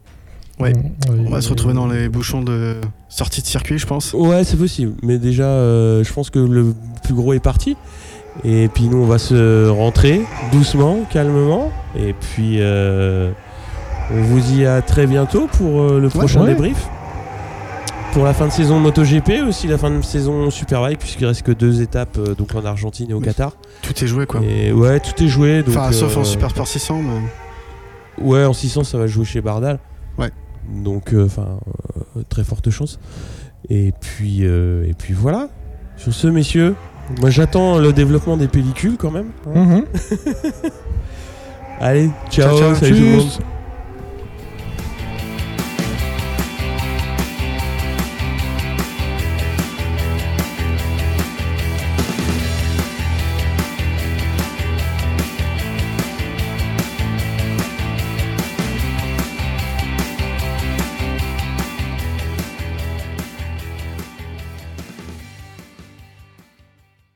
Ouais. On va se retrouver dans les bouchons de sortie de circuit, je pense. Ouais, c'est possible. Mais déjà, euh, je pense que le plus gros est parti. Et puis nous, on va se rentrer doucement, calmement. Et puis, euh, on vous dit à très bientôt pour euh, le prochain ouais. débrief. Pour la fin de saison MotoGP, aussi la fin de saison Superbike, puisqu'il reste que deux étapes, euh, donc en Argentine et au Oui. Qatar. Tout est joué quoi. Et ouais, tout est joué. Donc, enfin, sauf en euh, Super Sport 600. Mais... Ouais, en 600, ça va jouer chez Bardal. Ouais. Donc, euh, enfin, euh, très forte chance. Et puis, euh, et puis voilà. Sur ce, messieurs, moi j'attends le développement des pellicules quand même. hein. Mhm. Allez, ciao, Ciao, ciao. salut tout le monde.